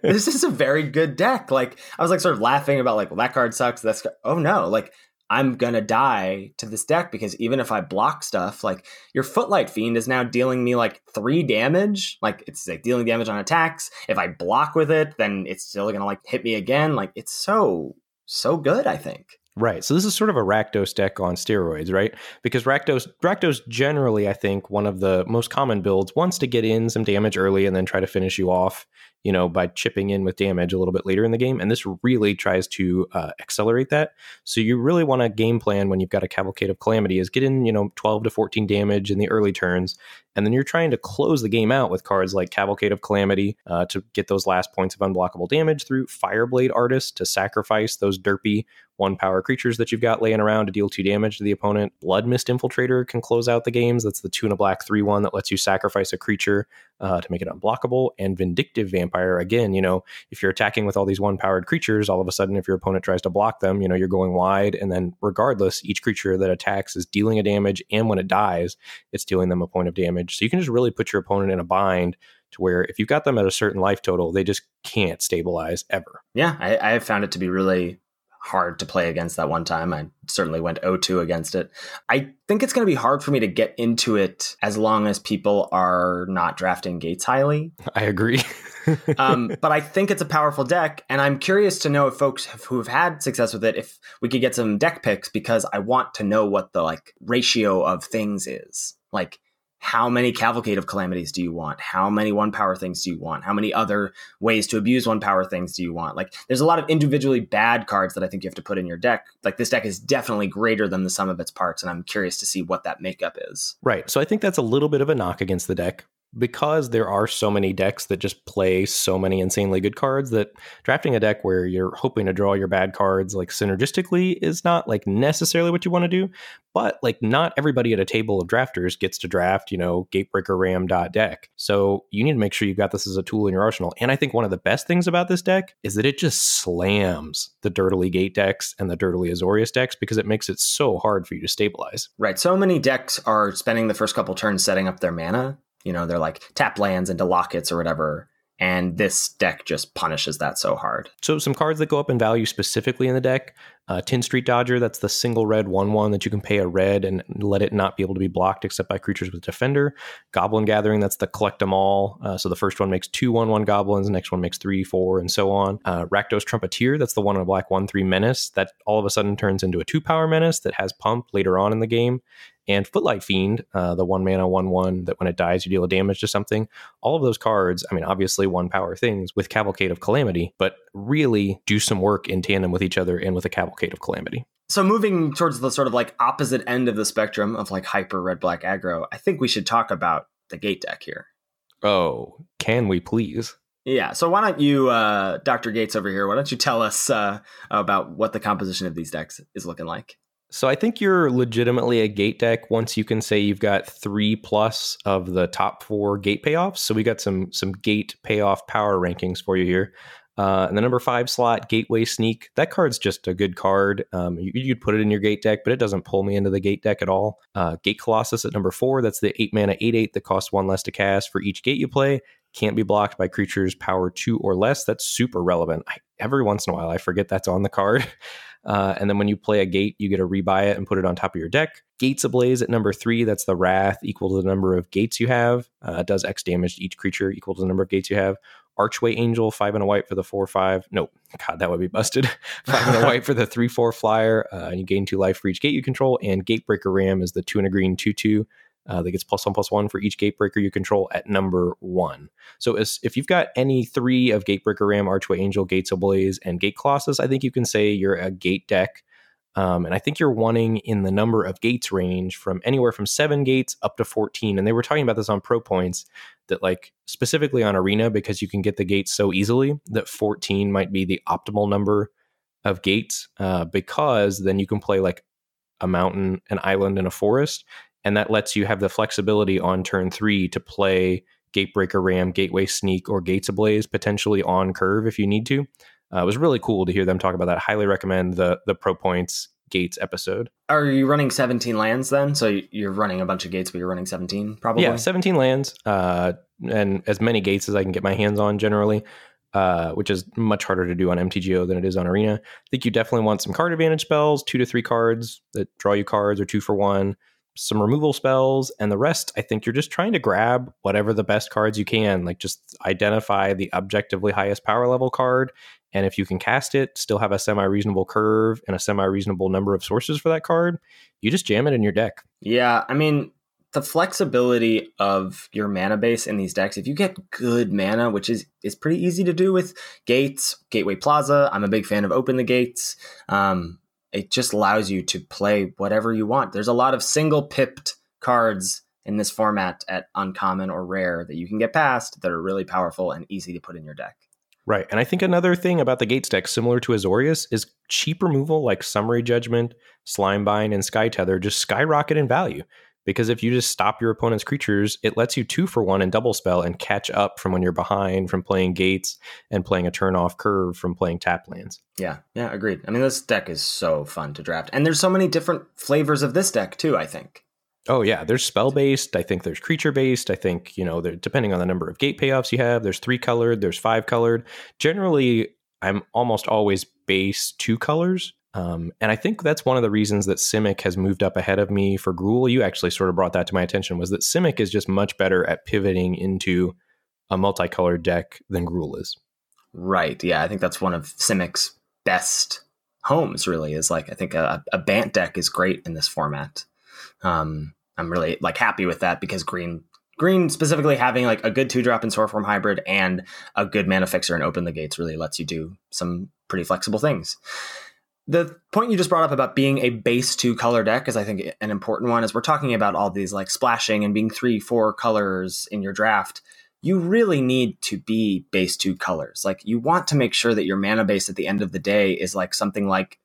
C: This is a very good deck. Like i was like sort of laughing about like well that card sucks that's oh no. Like i'm gonna die to this deck because even if i block stuff like your footlight fiend is now dealing me like three damage. Like it's like dealing damage on attacks. If i block with it then it's still gonna like hit me again. Like it's so so good i think
B: Right. So this is sort of a Rakdos deck on steroids, right? Because Rakdos Rakdos generally, I think, one of the most common builds wants to get in some damage early and then try to finish you off, you know, by chipping in with damage a little bit later in the game. And this really tries to uh, accelerate that. So you really want a game plan when you've got a Cavalcade of Calamity is get in, you know, 12 to 14 damage in the early turns. And then you're trying to close the game out with cards like Cavalcade of Calamity uh, to get those last points of unblockable damage through Fireblade Artist to sacrifice those derpy one power creatures that you've got laying around to deal two damage to the opponent. Bloodmist Infiltrator can close out the games. That's the two and a black 3 1 that lets you sacrifice a creature uh, to make it unblockable. And Vindictive Vampire, again, you know, if you're attacking with all these one powered creatures, all of a sudden, if your opponent tries to block them, you know, you're going wide. And then, regardless, each creature that attacks is dealing a damage. And when it dies, it's dealing them a point of damage. So you can just really put your opponent in a bind to where if you've got them at a certain life total, they just can't stabilize ever.
C: Yeah, I, I have found it to be really hard to play against that one time. I certainly went 0-2 against it. I think it's going to be hard for me to get into it as long as people are not drafting Gates highly.
B: I agree.
C: um, but I think it's a powerful deck, and I'm curious to know if folks have, who have had success with it, if we could get some deck picks because I want to know what the like ratio of things is. Like how many cavalcade of calamities do you want? How many one power things do you want? How many other ways to abuse one power things do you want? Like, there's a lot of individually bad cards that I think you have to put in your deck. Like, this deck is definitely greater than the sum of its parts, and I'm curious to see what that makeup is.
B: Right. So I think that's a little bit of a knock against the deck because there are so many decks that just play so many insanely good cards that drafting a deck where you're hoping to draw your bad cards like synergistically is not like necessarily what you want to do but like not everybody at a table of drafters gets to draft you know gatebreaker ram dot deck. So you need to make sure you've got this as a tool in your arsenal and i think one of the best things about this deck is that it just slams the durdly gate decks and the durdly azorius decks because it makes it so hard for you to stabilize.
C: Right so many decks are spending the first couple turns setting up their mana you know, they're like tap lands into lockets or whatever. and this deck just punishes that so hard.
B: So, some cards that go up in value specifically in the deck uh, Tin Street Dodger, that's the single red 1 1 that you can pay a red and let it not be able to be blocked except by creatures with Defender. Goblin Gathering, that's the collect them all. Uh, so, the first one makes two 1 1 goblins, the next one makes three, four, and so on. Uh, Rakdos Trumpeteer, that's the one in black 1 3 menace that all of a sudden turns into a two power menace that has pump later on in the game and Footlight Fiend, uh, the one mana, one one that when it dies you deal a damage to something. All of those cards, I mean, obviously one power things with Cavalcade of Calamity, but really do some work in tandem with each other and with a Cavalcade of Calamity.
C: So moving towards the sort of like opposite end of the spectrum of like hyper red black aggro, I think we should talk about the gate deck here.
B: Oh, can we please?
C: Yeah. So why don't you, uh, Dr. Gates over here, why don't you tell us uh, about what the composition of these decks is looking like?
B: So I think you're legitimately a gate deck once you can say you've got three plus of the top four gate payoffs. So we got some some gate payoff power rankings for you here. Uh, and the number five slot, Gateway Sneak, that card's just a good card. Um, you, would put it in your gate deck, but it doesn't pull me into the gate deck at all. Uh, gate Colossus at number four, that's the eight mana, eight eight that costs one less to cast for each gate you play. Can't be blocked by creatures power two or less. That's super relevant. I, every once in a while, I forget that's on the card. Uh, and then when you play a gate, you get to rebuy it and put it on top of your deck. Gates Ablaze at number three, that's the Wrath equal to the number of gates you have. Uh, it does X damage to each creature equal to the number of gates you have. Archway Angel, five and a white for the four five. Nope, God, that would be busted. five and a white for the three four flyer. Uh, you gain two life for each gate you control. And Gatebreaker Ram is the two and a green two two uh, that gets plus one plus one for each gatebreaker you control at number one. So as, if you've got any three of Gatebreaker Ram, Archway Angel, Gates Ablaze, and Gate Colossus, I think you can say you're a gate deck. Um, and I think you're wanting in the number of gates range from anywhere from seven gates up to 14. And they were talking about this on Pro Points that, like, specifically on Arena, because you can get the gates so easily, that 14 might be the optimal number of gates uh, because then you can play like a mountain, an island, and a forest and that lets you have the flexibility on turn three to play Gatebreaker Ram, Gateway Sneak, or Gates Ablaze potentially on curve if you need to. Uh, it was really cool to hear them talk about that. Highly recommend the the Pro Points Gates episode.
C: Are you running 17 lands then? So you're running a bunch of gates, but you're running 17 probably?
B: Yeah, 17 lands, uh, and as many gates as I can get my hands on generally. Uh, which is much harder to do on MTGO than it is on Arena. I think you definitely want some card advantage spells, two to three cards that draw you cards, or two for one some removal spells, and the rest, I think you're just trying to grab whatever the best cards you can. Like just identify the objectively highest power level card. And if you can cast it, still have a semi reasonable curve and a semi reasonable number of sources for that card, you just jam it in your deck.
C: Yeah. I mean, the flexibility of your mana base in these decks, if you get good mana, which is is pretty easy to do with gates, Gateway Plaza. I'm a big fan of Open the Gates. Um, it just allows you to play whatever you want. There's a lot of single pipped cards in this format at uncommon or rare that you can get past that are really powerful and easy to put in your deck.
B: Right. And I think another thing about the Gates deck, similar to Azorius, is cheap removal like Summary Judgment, Slimebind, and Sky Tether just skyrocket in value because if you just stop your opponent's creatures, it lets you two for one and double spell and catch up from when you're behind from playing gates and playing a turn off curve from playing tap lands.
C: Yeah, yeah, agreed. I mean, this deck is so fun to draft, and there's so many different flavors of this deck too. I think.
B: Oh yeah, there's spell based. I think there's creature based. I think you know, depending on the number of gate payoffs you have, there's three colored, there's five colored. Generally, I'm almost always base two colors. Um, and I think that's one of the reasons that Simic has moved up ahead of me for Gruul. You actually sort of brought that to my attention was that Simic is just much better at pivoting into a multicolored deck than Gruul is.
C: Right. Yeah, I think that's one of Simic's best homes. Really, is like I think a, a Bant deck is great in this format. Um, I'm really like happy with that because green green specifically having like a good two drop in Sauroform hybrid and a good mana fixer and open the gates really lets you do some pretty flexible things the point you just brought up about being a base two color deck is I think an important one as we're talking about all these like splashing and being three, four colors in your draft. You really need to be base two colors. Like you want to make sure that your mana base at the end of the day is like something like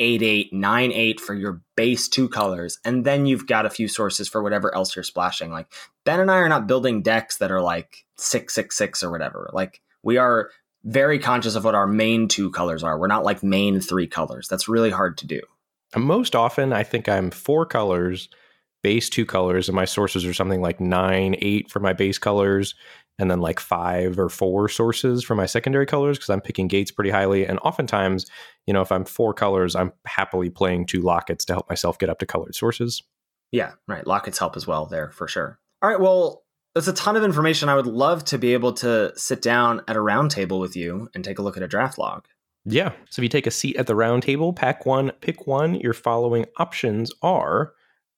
C: eight, eight, nine, eight for your base two colors. And then you've got a few sources for whatever else you're splashing. Like Ben and I are not building decks that are like six, six, six or whatever. Like we are very conscious of what our main two colors are. We're not like main three colors. That's really hard to do.
B: Most often, I think I'm four colors, base two colors, and my sources are something like nine, eight for my base colors. and then like five or four sources for my secondary colors because I'm picking gates pretty highly. And oftentimes, you know, if I'm four colors, I'm happily playing two lockets to help myself get up to colored sources.
C: Yeah, right. Lockets help as well there for sure. All right. Well, that's a ton of information. I would love to be able to sit down at a round table with you and take a look at a draft log.
B: Yeah. So if you take a seat at the round table, pack one, pick one, your following options are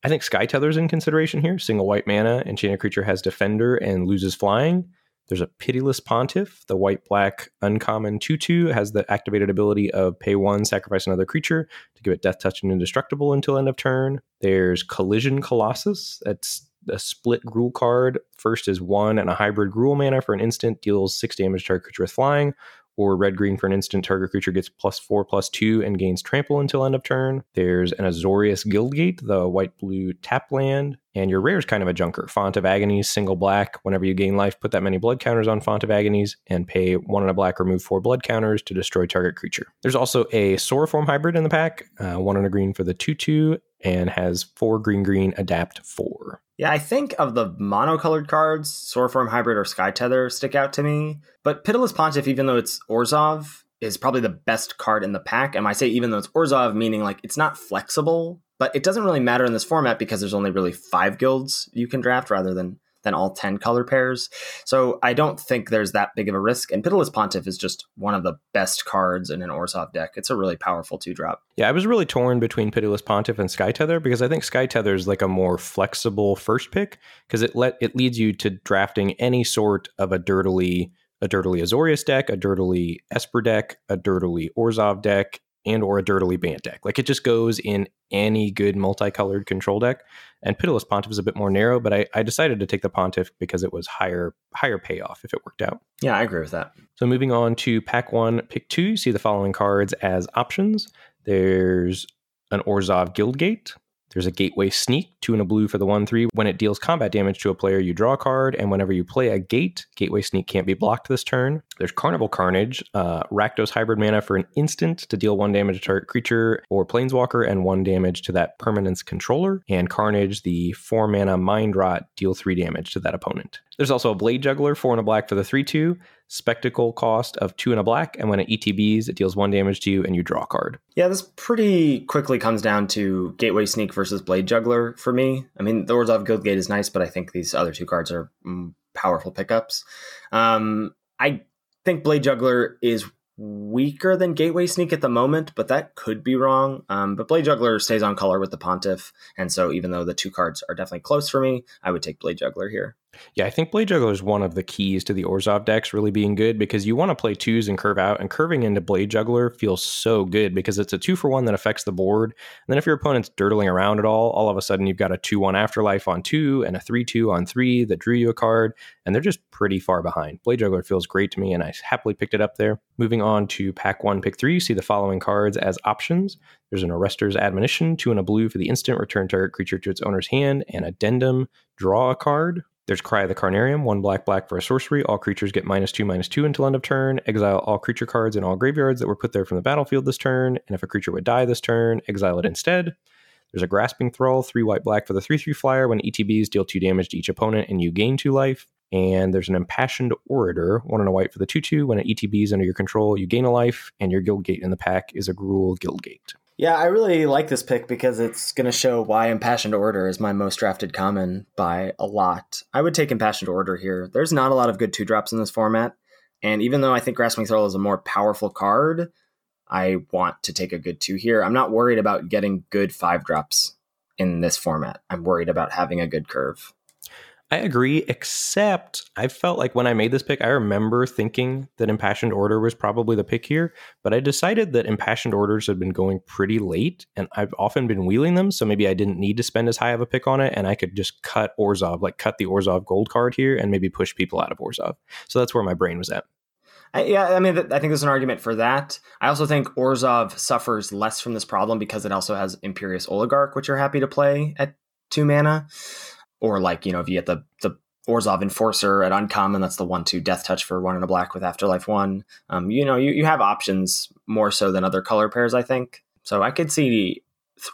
B: I think Sky Tether's in consideration here. Single white mana, enchanted creature has defender and loses flying. There's a Pitiless Pontiff. The white black uncommon 2 2 has the activated ability of pay one, sacrifice another creature to give it death touch and indestructible until end of turn. There's Collision Colossus. That's a split Gruul card. First is one and a hybrid Gruul mana for an instant, deals six damage to target creature with flying or red green for an instant target creature gets plus four plus two and gains trample until end of turn. There's an Azorius Guildgate, the white blue tap land, and your rare is kind of a junker. Font of Agonies, single black. Whenever you gain life, put that many blood counters on Font of Agonies and pay one and a black, remove four blood counters to destroy target creature. There's also a Sauroform hybrid in the pack, uh, one and a green for the 2 2, and has four green green adapt four.
C: Yeah, I think of the monocolored cards, Sauroform Hybrid or Sky Tether stick out to me. But Pitiless Pontiff, even though it's Orzhov, is probably the best card in the pack. And I say even though it's Orzhov, meaning like it's not flexible, but it doesn't really matter in this format because there's only really five guilds you can draft rather than than all 10 color pairs. So I don't think there's that big of a risk. And Pitiless Pontiff is just one of the best cards in an Orzhov deck. It's a really powerful two drop.
B: Yeah, I was really torn between Pitiless Pontiff and Sky Tether because I think Sky Tether is like a more flexible first pick because it let it leads you to drafting any sort of a durdly a durdly Azorius deck, a durdly Esper deck, a durdly Orzhov deck, and or a durdly Bant deck. Like it just goes in any good multicolored control deck. And Pitiless Pontiff is a bit more narrow, but I, I decided to take the Pontiff because it was higher higher payoff if it worked out.
C: Yeah, I agree with that.
B: So moving on to pack one, pick two, you see the following cards as options. There's an Orzhov Guildgate, there's a Gateway Sneak, two and a blue for the 1 3. When it deals combat damage to a player, you draw a card, and whenever you play a gate, Gateway Sneak can't be blocked this turn. There's Carnival Carnage, uh, Rakdos Hybrid Mana for an instant to deal one damage to target creature or Planeswalker and one damage to that permanence controller. And Carnage, the 4 mana Mind Rot, deal 3 damage to that opponent. There's also a Blade Juggler, 4 and a black for the 3 2 spectacle cost of two and a black, and when it ETBs, it deals one damage to you and you draw a card.
C: Yeah, this pretty quickly comes down to Gateway Sneak versus Blade Juggler for me. I mean, the Orzhov Guildgate is nice, but I think these other two cards are mm, powerful pickups. Um, I think Blade Juggler is weaker than Gateway Sneak at the moment, but that could be wrong. Um, but Blade Juggler stays on color with the Pontiff, and so even though the two cards are definitely close for me, I would take Blade Juggler here.
B: Yeah, I think Blade Juggler is one of the keys to the Orzhov decks really being good because you want to play twos and curve out, and curving into Blade Juggler feels so good because it's a two for one that affects the board. And then if your opponent's durdling around at all, all of a sudden you've got a two one afterlife on two and a three two on three that drew you a card, and they're just pretty far behind. Blade Juggler feels great to me, and I happily picked it up there. Moving on to pack one, pick three, you see the following cards as options. There's an Arrester's Admonition, two and a blue for the instant, return target creature to its owner's hand, and addendum, draw a card. There's Cry of the Carnarium, one black black for a sorcery. All creatures get minus two, minus two until end of turn. Exile all creature cards in all graveyards that were put there from the battlefield this turn. And if a creature would die this turn, exile it instead. There's a Grasping Thrall, three white black for the 3 3 flyer. When ETBs deal two damage to each opponent and you gain two life. And there's an Impassioned Orator, one and a white for the 2 2. When an ETB is under your control, you gain a life. And your Guildgate in the pack is a Gruul Guildgate.
C: Yeah, I really like this pick because it's going to show why Impassioned Orator is my most drafted common by a lot. I would take Impassioned Orator here. There's not a lot of good two drops in this format. And even though I think Grasping Thrall is a more powerful card, I want to take a good two here. I'm not worried about getting good five drops in this format. I'm worried about having a good curve.
B: I agree, except I felt like when I made this pick, I remember thinking that Impassioned Orator was probably the pick here, but I decided that Impassioned Orators had been going pretty late, and I've often been wheeling them, so maybe I didn't need to spend as high of a pick on it, and I could just cut Orzhov, like cut the Orzhov gold card here, and maybe push people out of Orzhov. So that's where my brain was at.
C: I, yeah, I mean, I think there's an argument for that. I also think Orzhov suffers less from this problem because it also has Imperious Oligarch, which you're happy to play at two mana or like you know if you get the the Orzhov Enforcer at uncommon, that's the one two death touch for one and a black with Afterlife one. Um, you know, you, you have options more so than other color pairs, I think. So I could see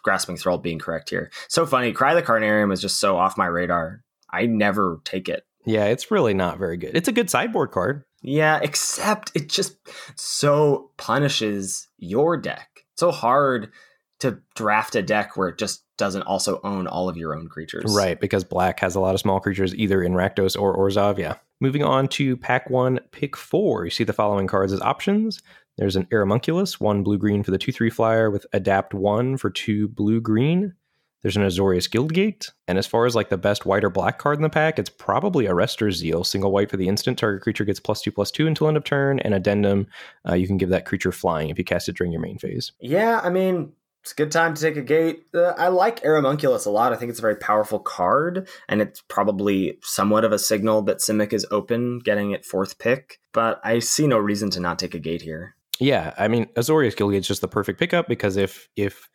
C: Grasping Thrall being correct here. So funny, Cry the Carnarium is just so off my radar. I never take it.
B: Yeah, it's really not very good. It's a good sideboard card.
C: Yeah, except it just so punishes your deck. So hard to draft a deck where it just doesn't also own all of your own creatures.
B: Right, because black has a lot of small creatures either in Rakdos or Orzhov. Yeah. Moving on to pack one, pick four. You see the following cards as options. There's an Aeromunculus, one blue green for the 2 3 flyer with adapt one for two blue green. There's an Azorius Guildgate. And as far as like the best white or black card in the pack, it's probably Arrester's Zeal. Single white for the instant. Target creature gets plus two plus two until end of turn. And addendum, uh, you can give that creature flying if you cast it during your main phase.
C: Yeah, I mean, it's a good time to take a gate. Uh, I like Aeromunculus a lot. I think it's a very powerful card, and it's probably somewhat of a signal that Simic is open, getting it fourth pick. But I see no reason to not take a gate here.
B: Yeah, I mean, Azorius is just the perfect pickup because if if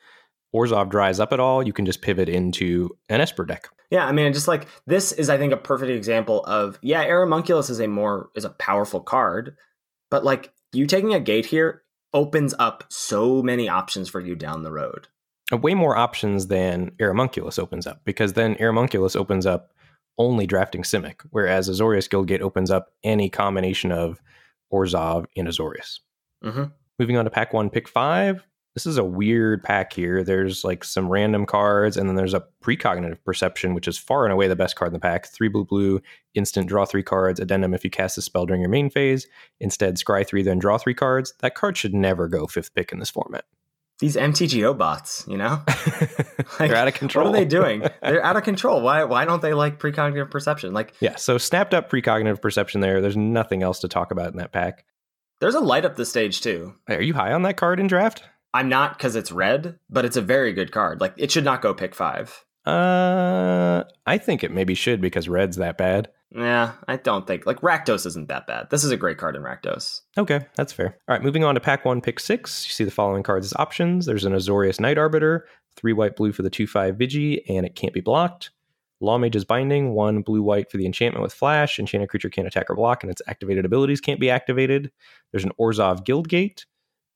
B: Orzhov dries up at all, you can just pivot into an Esper deck.
C: Yeah, I mean, just like this is, I think, a perfect example of yeah, Aeromunculus is a more is a powerful card, but like you taking a gate here opens up so many options for you down the road.
B: Uh, way more options than Aeromunculus opens up because then Aeromunculus opens up only drafting Simic, whereas Azorius Guildgate opens up any combination of Orzhov and Azorius.
C: Mm-hmm.
B: Moving on to pack one, pick five. This is a weird pack here. There's like some random cards, and then there's a precognitive perception, which is far and away the best card in the pack. Three blue blue, instant draw three cards, addendum if you cast a spell during your main phase. Instead, scry three, then draw three cards. That card should never go fifth pick in this format.
C: These MTGO bots, you know,
B: like, they're out of control.
C: What are they doing? they're out of control. Why? Why don't they like precognitive perception? Like,
B: yeah. So snapped up precognitive perception there. There's nothing else to talk about in that pack.
C: There's a light up the stage too.
B: Are you high on that card in draft?
C: I'm not because it's red, but it's a very good card. Like it should not go pick five.
B: Uh, I think it maybe should because red's that bad.
C: Yeah, I don't think like Rakdos isn't that bad. This is a great card in Rakdos.
B: Okay, that's fair. All right, moving on to pack one, pick six. You see the following cards as options. There's an Azorius Knight Arbiter, three white blue for the two five Vigi, and it can't be blocked. Lawmage's Binding, one blue white for the enchantment with flash. Enchanted creature can't attack or block, and its activated abilities can't be activated. There's an Orzhov Guildgate.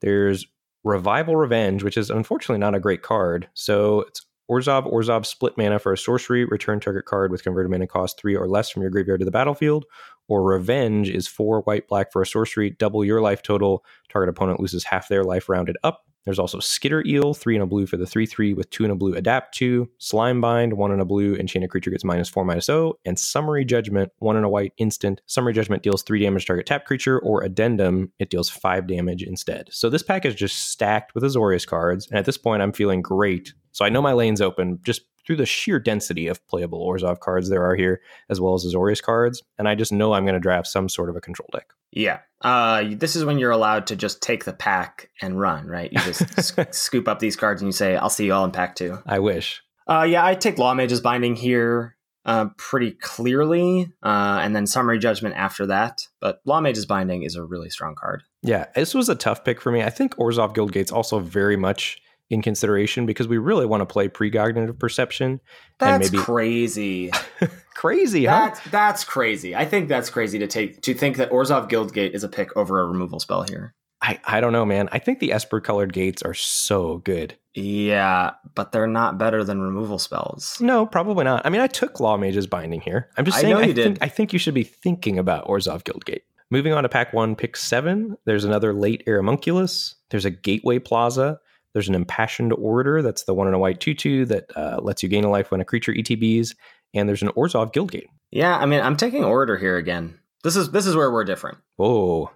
B: There's Revival Revenge, which is unfortunately not a great card. So it's Orzhov, Orzhov split mana for a sorcery, return target card with converted mana cost three or less from your graveyard to the battlefield. Or Revenge is four white black for a sorcery, double your life total. Target opponent loses half their life rounded up. There's also Skitter Eel, three in a blue for the 3 3 with two in a blue adapt two. Slimebind, one in a blue, enchanted creature gets minus four, minus O. And Summary Judgment, one in a white instant. Summary Judgment deals three damage target tap creature, or Addendum, it deals five damage instead. So this pack is just stacked with Azorius cards. And at this point, I'm feeling great. So I know my lane's open. Just through the sheer density of playable Orzhov cards there are here, as well as Azorius cards. And I just know I'm going to draft some sort of a control deck.
C: Yeah. Uh, this is when you're allowed to just take the pack and run, right? You just scoop up these cards and you say, I'll see you all in pack two.
B: I wish.
C: Uh, yeah, I take Lawmage's Binding here uh, pretty clearly, uh, and then Summary Judgment after that. But Lawmage's Binding is a really strong card.
B: Yeah, this was a tough pick for me. I think Orzhov Guildgate's also very much in consideration because we really want to play precognitive perception.
C: That's
B: and maybe
C: crazy.
B: crazy, huh?
C: That's, that's crazy. I think that's crazy to take to think that Orzhov Guildgate is a pick over a removal spell here.
B: I, I don't know, man. I think the Esper colored gates are so good.
C: Yeah, but they're not better than removal spells.
B: No, probably not. I mean, I took Lawmage's Binding here. I'm just
C: I
B: saying.
C: know you
B: I,
C: did.
B: think, I think you should be thinking about Orzhov Guildgate. Moving on to pack one, pick seven. There's another late Aeromunculus. There's a Gateway Plaza. There's an Impassioned Orator. That's the one in a white 2 2 that uh, lets you gain a life when a creature ETBs. And there's an Orzhov Guildgate.
C: Yeah, I mean, I'm taking Orator here again. This is this is where we're different.
B: Whoa.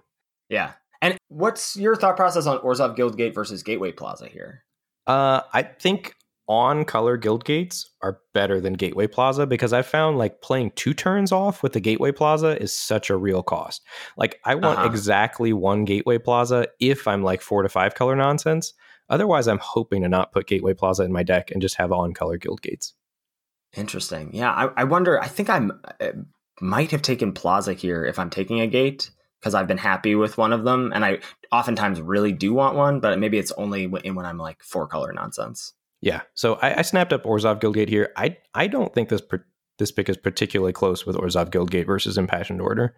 C: Yeah. And what's your thought process on Orzhov Guildgate versus Gateway Plaza here?
B: Uh, I think on color guild gates are better than Gateway Plaza because I found like playing two turns off with the Gateway Plaza is such a real cost. Like I want
C: Uh-huh.
B: exactly one Gateway Plaza if I'm like four to five color nonsense. Otherwise, I'm hoping to not put Gateway Plaza in my deck and just have all on color guild gates.
C: Interesting. Yeah, I, I wonder. I think I'm uh, might have taken Plaza here if I'm taking a gate because I've been happy with one of them, and I oftentimes really do want one, but maybe it's only when, when I'm like four color nonsense.
B: Yeah. So I, I snapped up Orzhov Guildgate here. I I don't think this per, this pick is particularly close with Orzhov Guildgate versus Impassioned Orator.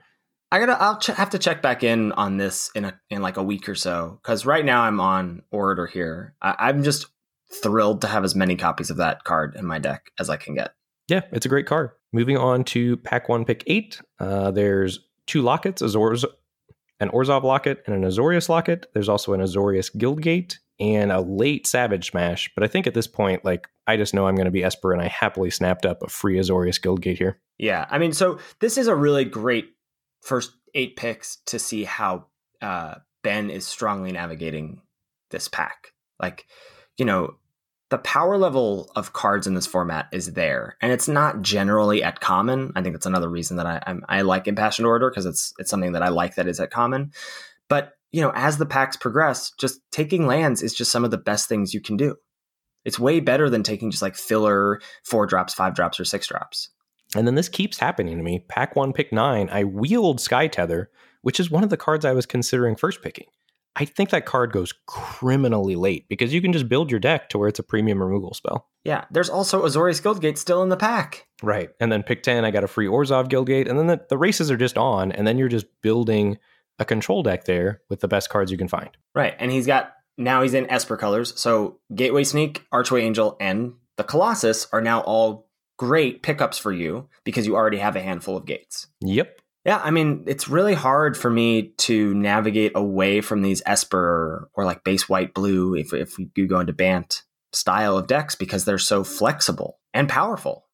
C: I gotta. I'll ch- have to check back in on this in a in like a week or so because right now I'm on Orator here. I, I'm just thrilled to have as many copies of that card in my deck as I can get.
B: Yeah, it's a great card. Moving on to pack one, pick eight. Uh, there's two lockets, Azor's, an Orzhov locket and an Azorius locket. There's also an Azorius Guildgate and a late Savage Smash. But I think at this point, like, I just know I'm going to be Esper, and I happily snapped up a free Azorius Guildgate here.
C: Yeah, I mean, so this is a really great first eight picks to see how uh, Ben is strongly navigating this pack. Like, you know, the power level of cards in this format is there, and it's not generally at common. I think that's another reason that I I'm, i like Impassioned Orator because it's it's something that I like that is at common. But you know, as the packs progress, just taking lands is just some of the best things you can do. It's way better than taking just like filler four drops, five drops, or six drops.
B: And then this keeps happening to me. Pack one, pick nine. I wield Sky Tether, which is one of the cards I was considering first picking. I think that card goes criminally late because you can just build your deck to where it's a premium removal spell.
C: Yeah, there's also Azorius Guildgate still in the pack.
B: Right. And then pick 10, I got a free Orzhov Guildgate. And then the, the races are just on. And then you're just building a control deck there with the best cards you can find.
C: Right. And he's got, now he's in Esper colors. So Gateway Sneak, Archway Angel, and the Colossus are now all great pickups for you because you already have a handful of gates.
B: Yep.
C: Yeah, I mean, it's really hard for me to navigate away from these Esper or like base white blue if, if we do go into Bant style of decks because they're so flexible and powerful.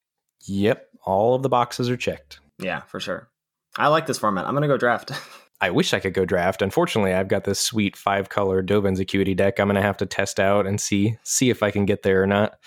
B: Yep. All of the boxes are checked.
C: Yeah, for sure. I like this format. I'm going to go draft.
B: I wish I could go draft. Unfortunately, I've got this sweet five color Dovin's Acuity deck I'm going to have to test out and see see if I can get there or not.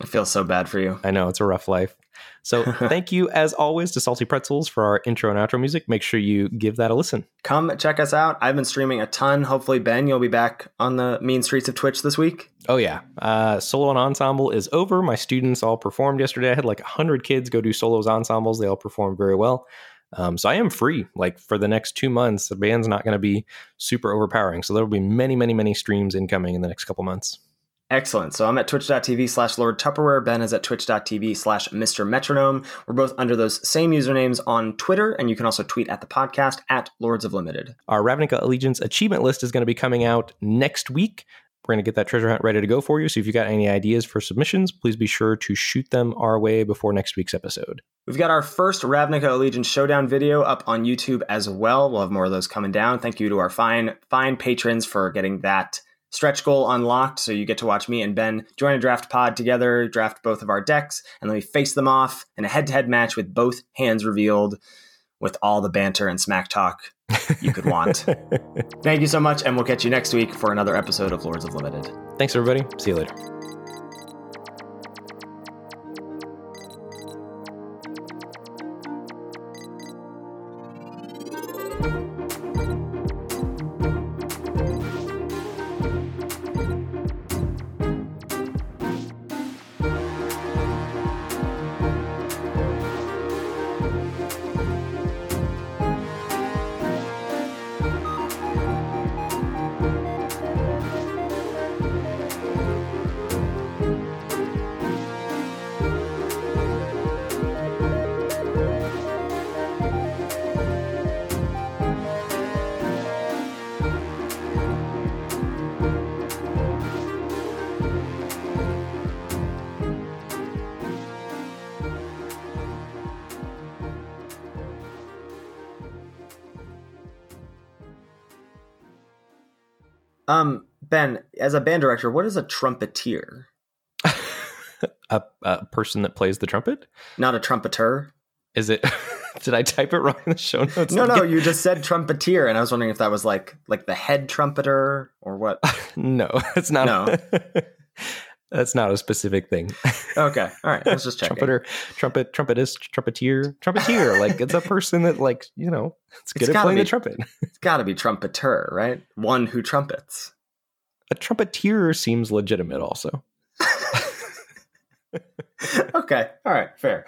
C: I feel so bad for you.
B: I know it's a rough life. So thank you as always to Salty Pretzels for our intro and outro music. Make sure you give that a listen.
C: Come check us out. I've been streaming a ton. Hopefully, Ben, you'll be back on the mean streets of Twitch this week.
B: Oh yeah, uh, solo and ensemble is over. My students all performed yesterday. I had like hundred kids go do solos ensembles. They all performed very well. Um, so I am free like for the next two months. The band's not going to be super overpowering. So there will be many, many, many streams incoming in the next couple months.
C: Excellent. So I'm at twitch.tv slash Lord Tupperware. Ben is at twitch.tv slash Mr. Metronome. We're both under those same usernames on Twitter, and you can also tweet at the podcast at Lords of Limited.
B: Our Ravnica Allegiance achievement list is going to be coming out next week. We're going to get that treasure hunt ready to go for you. So if you've got any ideas for submissions, please be sure to shoot them our way before next week's episode.
C: We've got our first Ravnica Allegiance Showdown video up on YouTube as well. We'll have more of those coming down. Thank you to our fine, fine patrons for getting that stretch goal unlocked. So you get to watch me and Ben join a draft pod together, draft both of our decks, and then we face them off in a head to head match with both hands revealed with all the banter and smack talk you could want. Thank you so much, and we'll catch you next week for another episode of Lords of Limited.
B: Thanks, everybody. See you later.
C: Band director, what is a trumpeter?
B: a, a person that plays the trumpet?
C: Not a trumpeter.
B: Is it? Did I type it wrong in the show notes?
C: No, no, you just said trumpeter, and I was wondering if that was like like the head trumpeter or what.
B: no, it's not.
C: No.
B: That's not a specific thing.
C: Okay, all right. Let's just check.
B: Trumpeter, trumpet, trumpetist, trumpeteer, trumpeteer. like it's a person that, like you know, it's good
C: It's
B: at
C: gotta
B: playing
C: be.
B: the trumpet.
C: It's got to be trumpeter, right? One who trumpets.
B: A trumpeter seems legitimate, also.
C: okay, all right, fair.